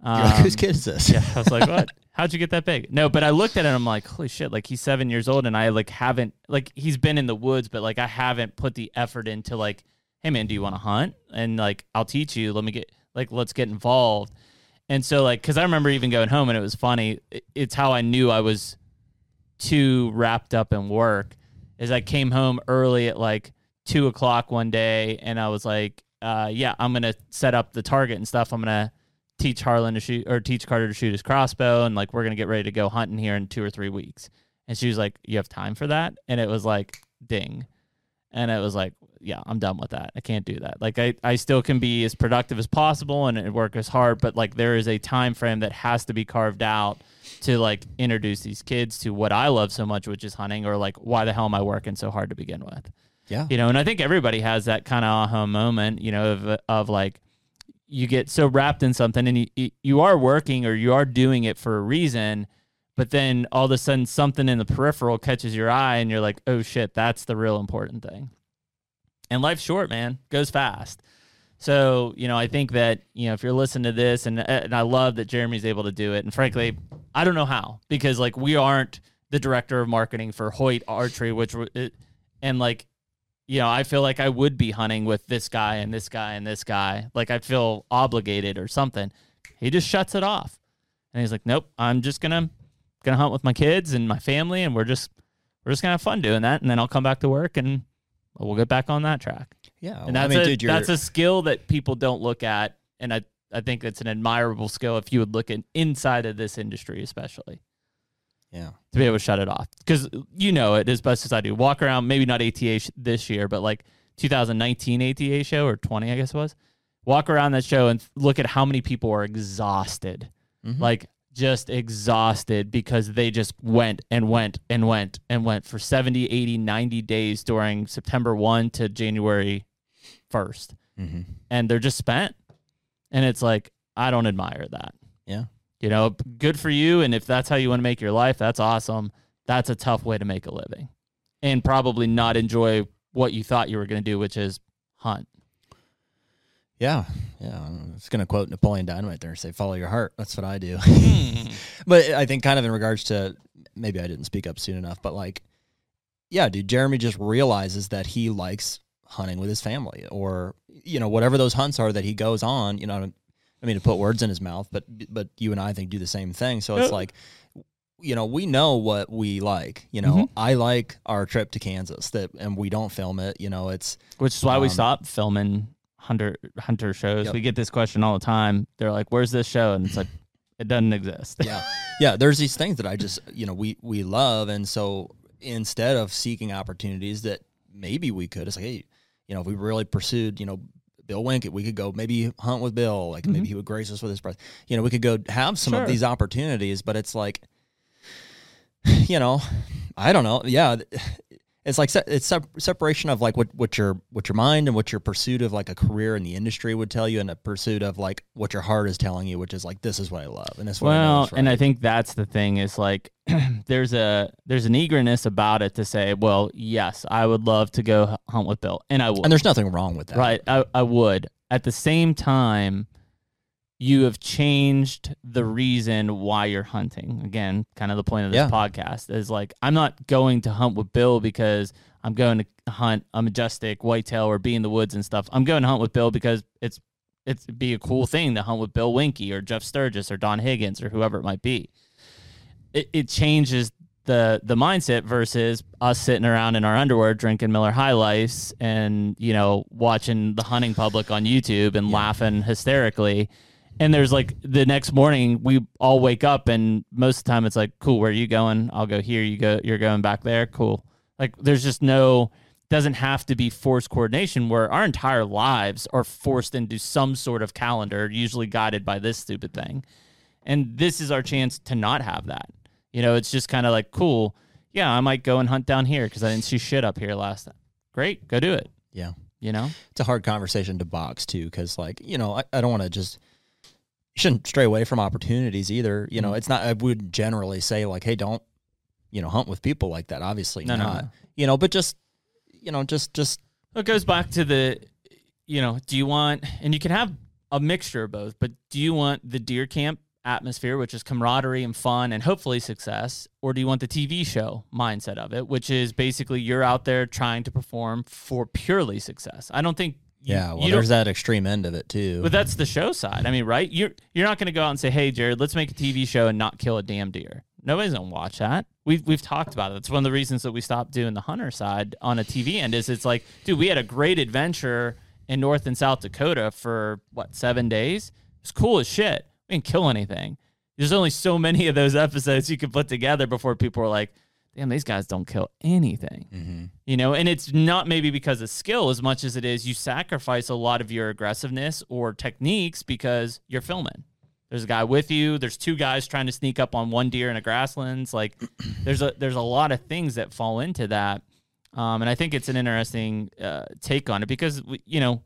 You're like, Um, whose kid is this? yeah, I was like, what? How'd you get that big? No, but I looked at it. I'm like, holy shit! Like he's seven years old, and I like haven't like he's been in the woods, but like I haven't put the effort into like, hey man, do you want to hunt? And like I'll teach you. Let me get like let's get involved. And so like, cause I remember even going home, and it was funny. It's how I knew I was too wrapped up in work. Is I came home early at like two o'clock one day, and I was like, uh, yeah, I'm gonna set up the target and stuff. I'm gonna teach Harlan to shoot or teach Carter to shoot his crossbow and like we're gonna get ready to go hunting here in two or three weeks. And she was like, You have time for that? And it was like ding. And it was like, yeah, I'm done with that. I can't do that. Like I, I still can be as productive as possible and, work as hard, but like there is a time frame that has to be carved out to like introduce these kids to what I love so much, which is hunting, or like why the hell am I working so hard to begin with? Yeah. You know, and I think everybody has that kind of aha moment, you know, of of like you get so wrapped in something and you you are working or you are doing it for a reason, but then all of a sudden something in the peripheral catches your eye and you're like, "Oh shit, that's the real important thing." And life's short, man. Goes fast. So, you know, I think that, you know, if you're listening to this and uh, and I love that Jeremy's able to do it. And frankly, I don't know how because like we aren't the director of marketing for Hoyt Archery, which and like you know, I feel like I would be hunting with this guy and this guy and this guy. Like I feel obligated or something. He just shuts it off. And he's like, Nope, I'm just gonna gonna hunt with my kids and my family and we're just we're just gonna have fun doing that and then I'll come back to work and we'll get back on that track. Yeah. And that's I mean, a dude, that's a skill that people don't look at and I I think it's an admirable skill if you would look at inside of this industry especially yeah. to be able to shut it off because you know it as best as I do. Walk around, maybe not ATA sh- this year, but like 2019 ATA show or 20, I guess it was. Walk around that show and look at how many people are exhausted, Mhm. like just exhausted because they just went and went and went and went for 70, 80, 90 days during September 1 to January 1st. Mhm. And they're just spent. And it's like, I don't admire that Yeah. you know good for you and if that's how you want to make your life that's awesome that's a tough way to make a living and probably not enjoy what you thought you were going to do which is hunt Yeah. Yeah. I was going to quote Napoleon Dynamite there and say, follow your heart. That's what I do. Hmm. but I think kind of in regards to maybe I didn't speak up soon enough, but like, yeah, dude, Jeremy just realizes that he likes hunting with his family or, you know, whatever those hunts are that he goes on, you know, I mean, to put words in his mouth, but, but you and I, I think do the same thing. So it's like, you know, we know what we like, you know, Mhm. I like our trip to Kansas that, and we don't film it, you know, it's, which is why we Um, stopped filming hunter hunter shows. Yep. we get this question all the time. They're like where's this show? And it's like it doesn't exist. Yeah. Yeah there's these things that i just you know we we love. And so instead of seeking opportunities that maybe we could it's like hey you know if we really pursued you know bill winkett we could go maybe hunt with bill. Like mm-hmm. maybe he would grace us with his breath. You know we could go have some Sure. of these opportunities but it's like you know i don't know. Yeah it's like se- it's sep- separation of like what, what your what your mind and what your pursuit of like a career in the industry would tell you and a pursuit of like what your heart is telling you which is like this is what i love and this is what I know well is and i think that's the thing is like there's a there's an eagerness about it to say well yes i would love to go hunt with bill and i would And there's nothing wrong with that. Right. I, I would. At the same time, you have changed the reason why you're hunting. Again, kind of the point of this Yeah. podcast is like, I'm not going to hunt with Bill because I'm going to hunt a majestic whitetail or be in the woods and stuff. I'm going to hunt with Bill because it's it's it'd be a cool thing to hunt with Bill Winke or Jeff Sturgis or Don Higgins or whoever it might be. It, it changes the the mindset versus us sitting around in our underwear drinking Miller High Lifes and you know watching the hunting public on YouTube and laughing hysterically. And there's like the next morning we all wake up and most of the time it's like cool where are you going? I'll go here. You go. You're going back there. Cool. Like there's just no doesn't have to be forced coordination where our entire lives are forced into some sort of calendar, usually guided by this stupid thing. And this is our chance to not have that. You know, it's just kind of like, cool. Yeah, I might go and hunt down here because I didn't see shit up here last time. Great, go do it. Yeah. You know? It's a hard conversation to box too, because like, you know, I, I don't want to just you shouldn't stray away from opportunities either. You know, Mm-hmm. it's not I would generally say like, hey, don't, you know, hunt with people like that. Obviously No, no, not. no. You know, but just you know, just just It goes back to the, you know, do you want, and you can have a mixture of both, but do you want the deer camp atmosphere, which is camaraderie and fun and hopefully success, or do you want the TV show mindset of it, which is basically you're out there trying to perform for purely success? I don't think. You, yeah, well there's that extreme end of it too. But that's the show side. I mean, right? You're you're not going to go out and say, "Hey, Jared, let's make a TV show and not kill a damn deer." Nobody's going to watch that. We've we've talked about it. It's one of the reasons that we stopped doing the hunter side on a TV end. Is it's like, dude, we had a great adventure in North and South Dakota for what seven days. It's cool as shit. We didn't kill anything. There's only so many of those episodes you can put together before people are like, damn, these guys don't kill anything. Mm-hmm. You know, and it's not maybe because of skill as much as it is you sacrifice a lot of your aggressiveness or techniques because you're filming. There's a guy with you. There's two guys trying to sneak up on one deer in a grasslands. Like, there's a there's a lot of things that fall into that, um, and I think it's an interesting uh, take on it because we, you know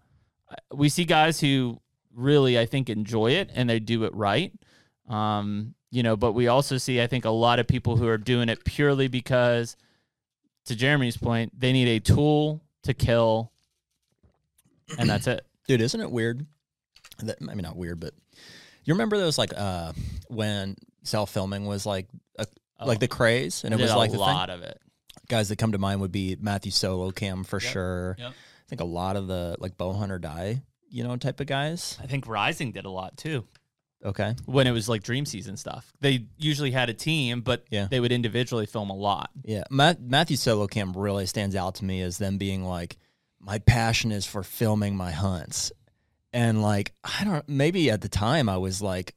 we see guys who really I think enjoy it and they do it right. Um, you know, but we also see I think a lot of people who are doing it purely because, to Jeremy's point, they need a tool to kill, and that's it. Dude, isn't it weird? That I mean, not weird, but you remember those like uh when self filming was like a, like the craze, and it was a like the thing? lot of it. guys that come to mind would be Matthew Solo Cam for Yep. sure. Yep. I think a lot of the like bow hunter die, you know, type of guys. I think Rising did a lot too. Okay. when it was like dream season stuff. They usually had a team, but Yeah. they would individually film a lot. Yeah. Matt, Matthew Solo Cam really stands out to me as them being like, my passion is for filming my hunts. And like, I don't maybe at the time I was like,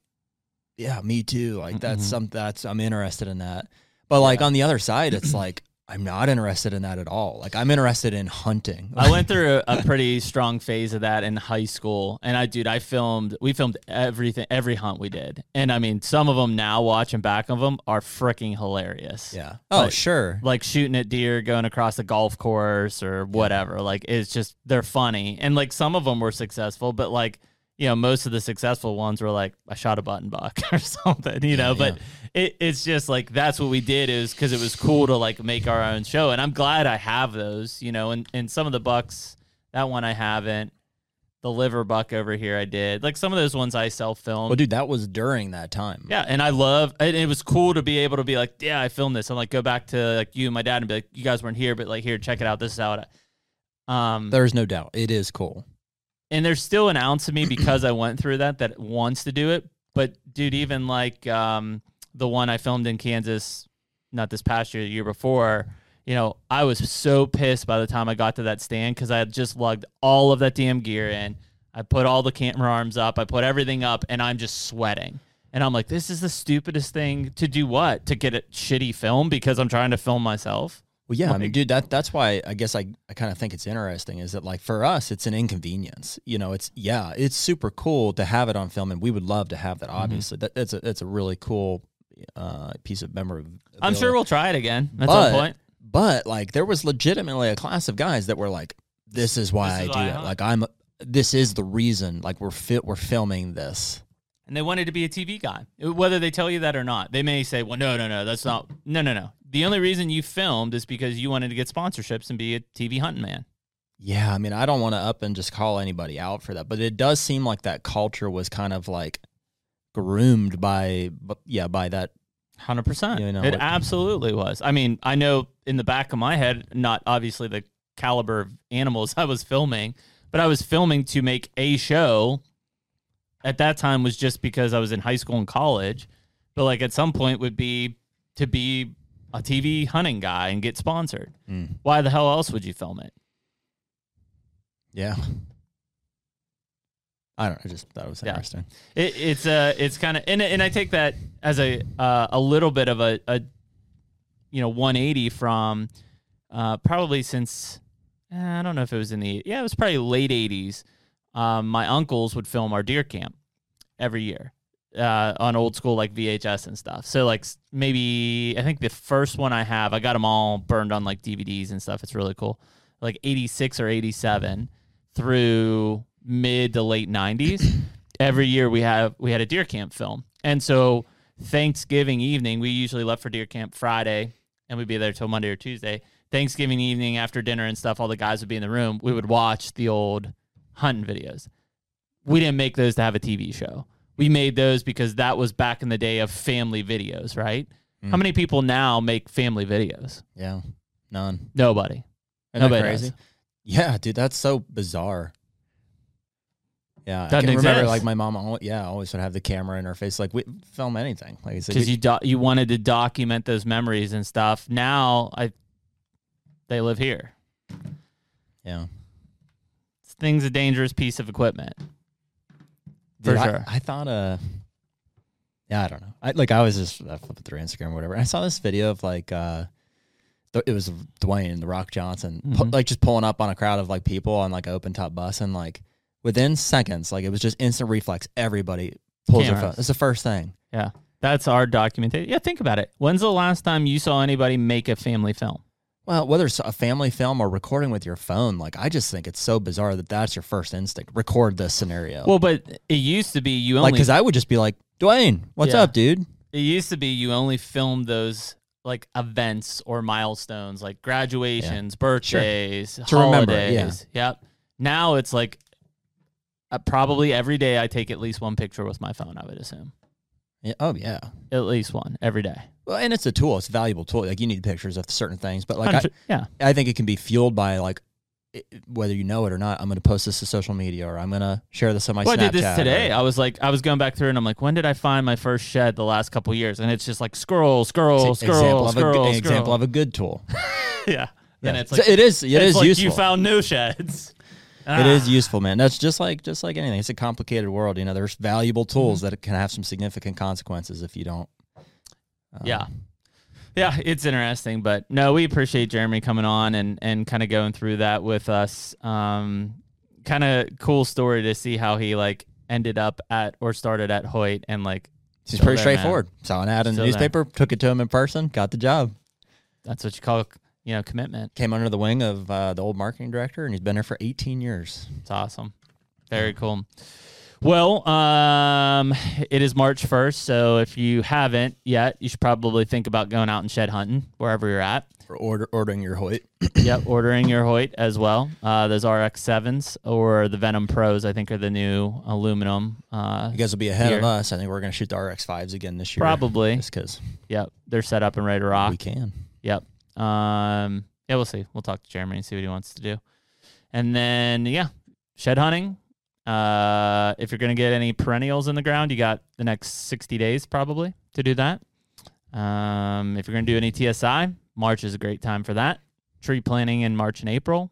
yeah, me too. Like that's Mhm. some that's I'm interested in that. But like on the other side, it's like I'm not interested in that at all. Like I'm interested in hunting. I went through a, a pretty strong phase of that in high school, and I, dude, I filmed. We filmed everything, every hunt we did, and I mean, some of them now watching back of them are freaking hilarious. yeah. Oh, Like- sure. like shooting at deer going across a golf course or whatever. Like it's just they're funny, and like some of them were successful, but like you know most of the successful ones were like I shot a button buck or something, you know. Yeah, but it, it's just like that's what we did is because it was cool to like make our own show, and I'm glad I have those, you know. And and some of the bucks, that one I haven't. The liver buck over here, I did. Like some of those ones I self filmed. Well, dude, that was during that time. Yeah, and I love and it was cool to be able to be like, yeah, I filmed this, and like go back to like you and my dad and be like, you guys weren't here, but like here, check it out. This is how it. Um, There's no doubt. It is cool. And there's still an ounce of me because I went through that that wants to do it. But dude, even like um, the one I filmed in Kansas, not this past year, the year before, you know, I was so pissed by the time I got to that stand because I had just lugged all of that damn gear in. I put all the camera arms up, I put everything up, and I'm just sweating. And I'm like, this is the stupidest thing to do. What to get a shitty film because I'm trying to film myself. Well, yeah, I mean, dude, that that's why I guess I, I kind of think it's interesting is that like for us, it's an inconvenience. You know, it's yeah, it's super cool to have it on film, and we would love to have that. Obviously, that that's a that's a really cool uh, piece of memory. I'm sure we'll try it again at But- some point. But like, there was legitimately a class of guys that were like, "This is why This I is do why it. hunt." Like, I'm. This is the reason. Like, we're fit. We're filming this. And they wanted to be a TV guy. Whether they tell you that or not, they may say, "Well, no, no, no, that's not. No, no, no. The only reason you filmed is because you wanted to get sponsorships and be a TV hunting man." Yeah, I mean, I don't want to up and just call anybody out for that, but it does seem like that culture was kind of like groomed by, yeah, by that. Hundred percent. You know, it like- absolutely was. I mean, I know in the back of my head, not obviously the caliber of animals I was filming, but I was filming to make a show. At that time was just because I was in high school and college, but like at some point would be to be a TV hunting guy and get sponsored. Mm, Why the hell else would you film it? yeah. I don't know. I just thought it was Yeah. interesting. It, it's uh, it's kind of and and I take that as a uh, a little bit of a, a you know 180 from uh, probably since eh, I don't know if it was in the yeah it was probably late 80s. Um, my uncles would film our deer camp every year uh, on old school like VHS and stuff. So like maybe I think the first one I have I got them all burned on like DVDs and stuff. It's really cool. Like 86 or 87 through mid to late 90s every year we have we had a deer camp film and so thanksgiving evening we usually left for deer camp friday and we'd be there till monday or tuesday thanksgiving evening after dinner and stuff all the guys would be in the room we would watch the old hunting videos we didn't make those to have a tv show we made those because that was back in the day of family videos right how Mm. many people now make family videos Yeah. None. nobody Isn't Nobody crazy? does. Yeah, dude, that's so bizarre. Yeah, I Doesn't can remember like my mom. al- Yeah, always would have the camera in her face, like we film anything. Like I because you do- you wanted to document those memories and stuff now i they live here yeah. Thing's a dangerous piece of equipment. For Dude, I, sure. I thought, uh, yeah, I don't know. I like I was just uh, flipping through Instagram or whatever. I saw this video of like, uh, th- it was Dwayne the Rock Johnson, pu- Mhm. like just pulling up on a crowd of like people on like an open top bus, and like within seconds, like it was just instant reflex. Everybody pulls their phone. Cameras. It's the first thing. Yeah. That's our documentation. Yeah, think about it. When's the last time you saw anybody make a family film? Well, whether it's a family film or recording with your phone, like I just think it's so bizarre that that's your first instinct. Record this scenario. Well, but it used to be you like only because I would just be like, Dwayne, what's Yeah. up, dude? it used to be you only filmed those like events or milestones like graduations, birthdays, To remember it, holidays. Yep. Now it's like uh, probably every day I take at least one picture with my phone, I would assume. Yeah, oh yeah. At least one every day. Well, and it's a tool. It's a valuable tool. Like you need pictures of certain things, but like I, yeah. I think it can be fueled by like i- whether you know it or not. I'm going to post this to social media, or I'm going to share this on my. Well, I did this today. or- I was like, I was going back through and I'm like, when did I find my first shed the last couple years? And it's just like scroll, scroll, scroll, example of a, scroll, scroll. example of a good tool. yeah. And it's like So it is. It is like useful. You found new sheds. It is Ah. useful, man. That's just like just like anything. It's a complicated world. You know, there's valuable tools Mm-hmm. that can have some significant consequences if you don't. Um, Yeah. Yeah, it's interesting, but no, we appreciate Jeremy coming on and and kind of going through that with us. Um, kind of cool story to see how he like ended up at or started at Hoyt and like He's pretty there, man. straightforward. Saw an ad in the Still there. newspaper, took it to him in person, got the job. that's what you call you know commitment. Came under the wing of uh, the old marketing director, and he's been there for 18 years. It's awesome. Very cool. Well, um, it is March 1st, so if you haven't yet, you should probably think about going out and shed hunting wherever you're at. For order, ordering your Hoyt. yep, ordering your Hoyt as well. Uh, those RX sevens or the Ventum Pros, I think, are the new aluminum. Uh, You guys will be ahead of us. I think we're going to shoot the RX fives again this year. probably. just because Yep, they're set up and ready to rock. we can. Yep. Um, yeah, we'll see. We'll talk to Jeremy and see what he wants to do. And then, yeah, shed hunting. Uh, if you're gonna get any perennials in the ground, you got the next 60 days probably to do that. Um, if you're gonna do any TSI, March is a great time for that. Tree planting in March and April.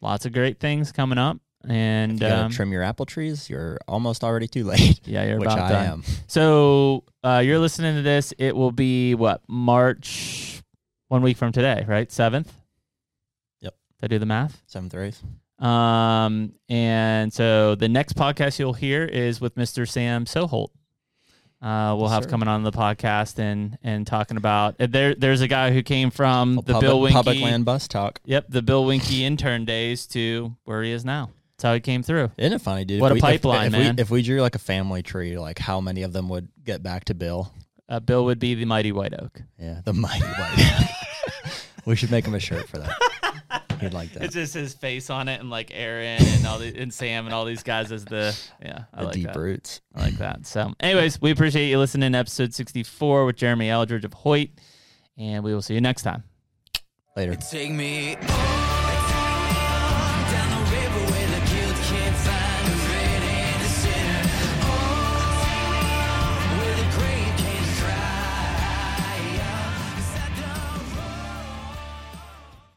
Lots of great things coming up. And If you um, trim your apple trees, you're almost already too late, yeah, you're which about I done. am. So uh, you're listening to this. It will be what March, one week from today, right? Seventh. Yep. Did I do the math? Seventh or eighth. Um, and so the next podcast you'll hear is with Mr. Sam Soholt. Uh, we'll have sir. coming on the podcast and and talking about uh, there. There's a guy who came from the public, Bill Winke, public land bus talk. yep, the Bill Winke intern days to where he is now. That's how he came through. Isn't it funny, dude? What If a we- pipeline, if, man. We, if we drew like a family tree, like how many of them would get back to Bill? Uh, Bill would be the mighty white oak. Yeah, the mighty white. oak. we should make him a shirt for that. He'd like that. It's just his face on it, and like Aaron and all the and Sam and all these guys as the yeah. I the like deep that. roots. I like that. So, anyways, we appreciate you listening to episode sixty four with Jeremy Eldridge of Hoyt, and we will see you next time. Later. Take me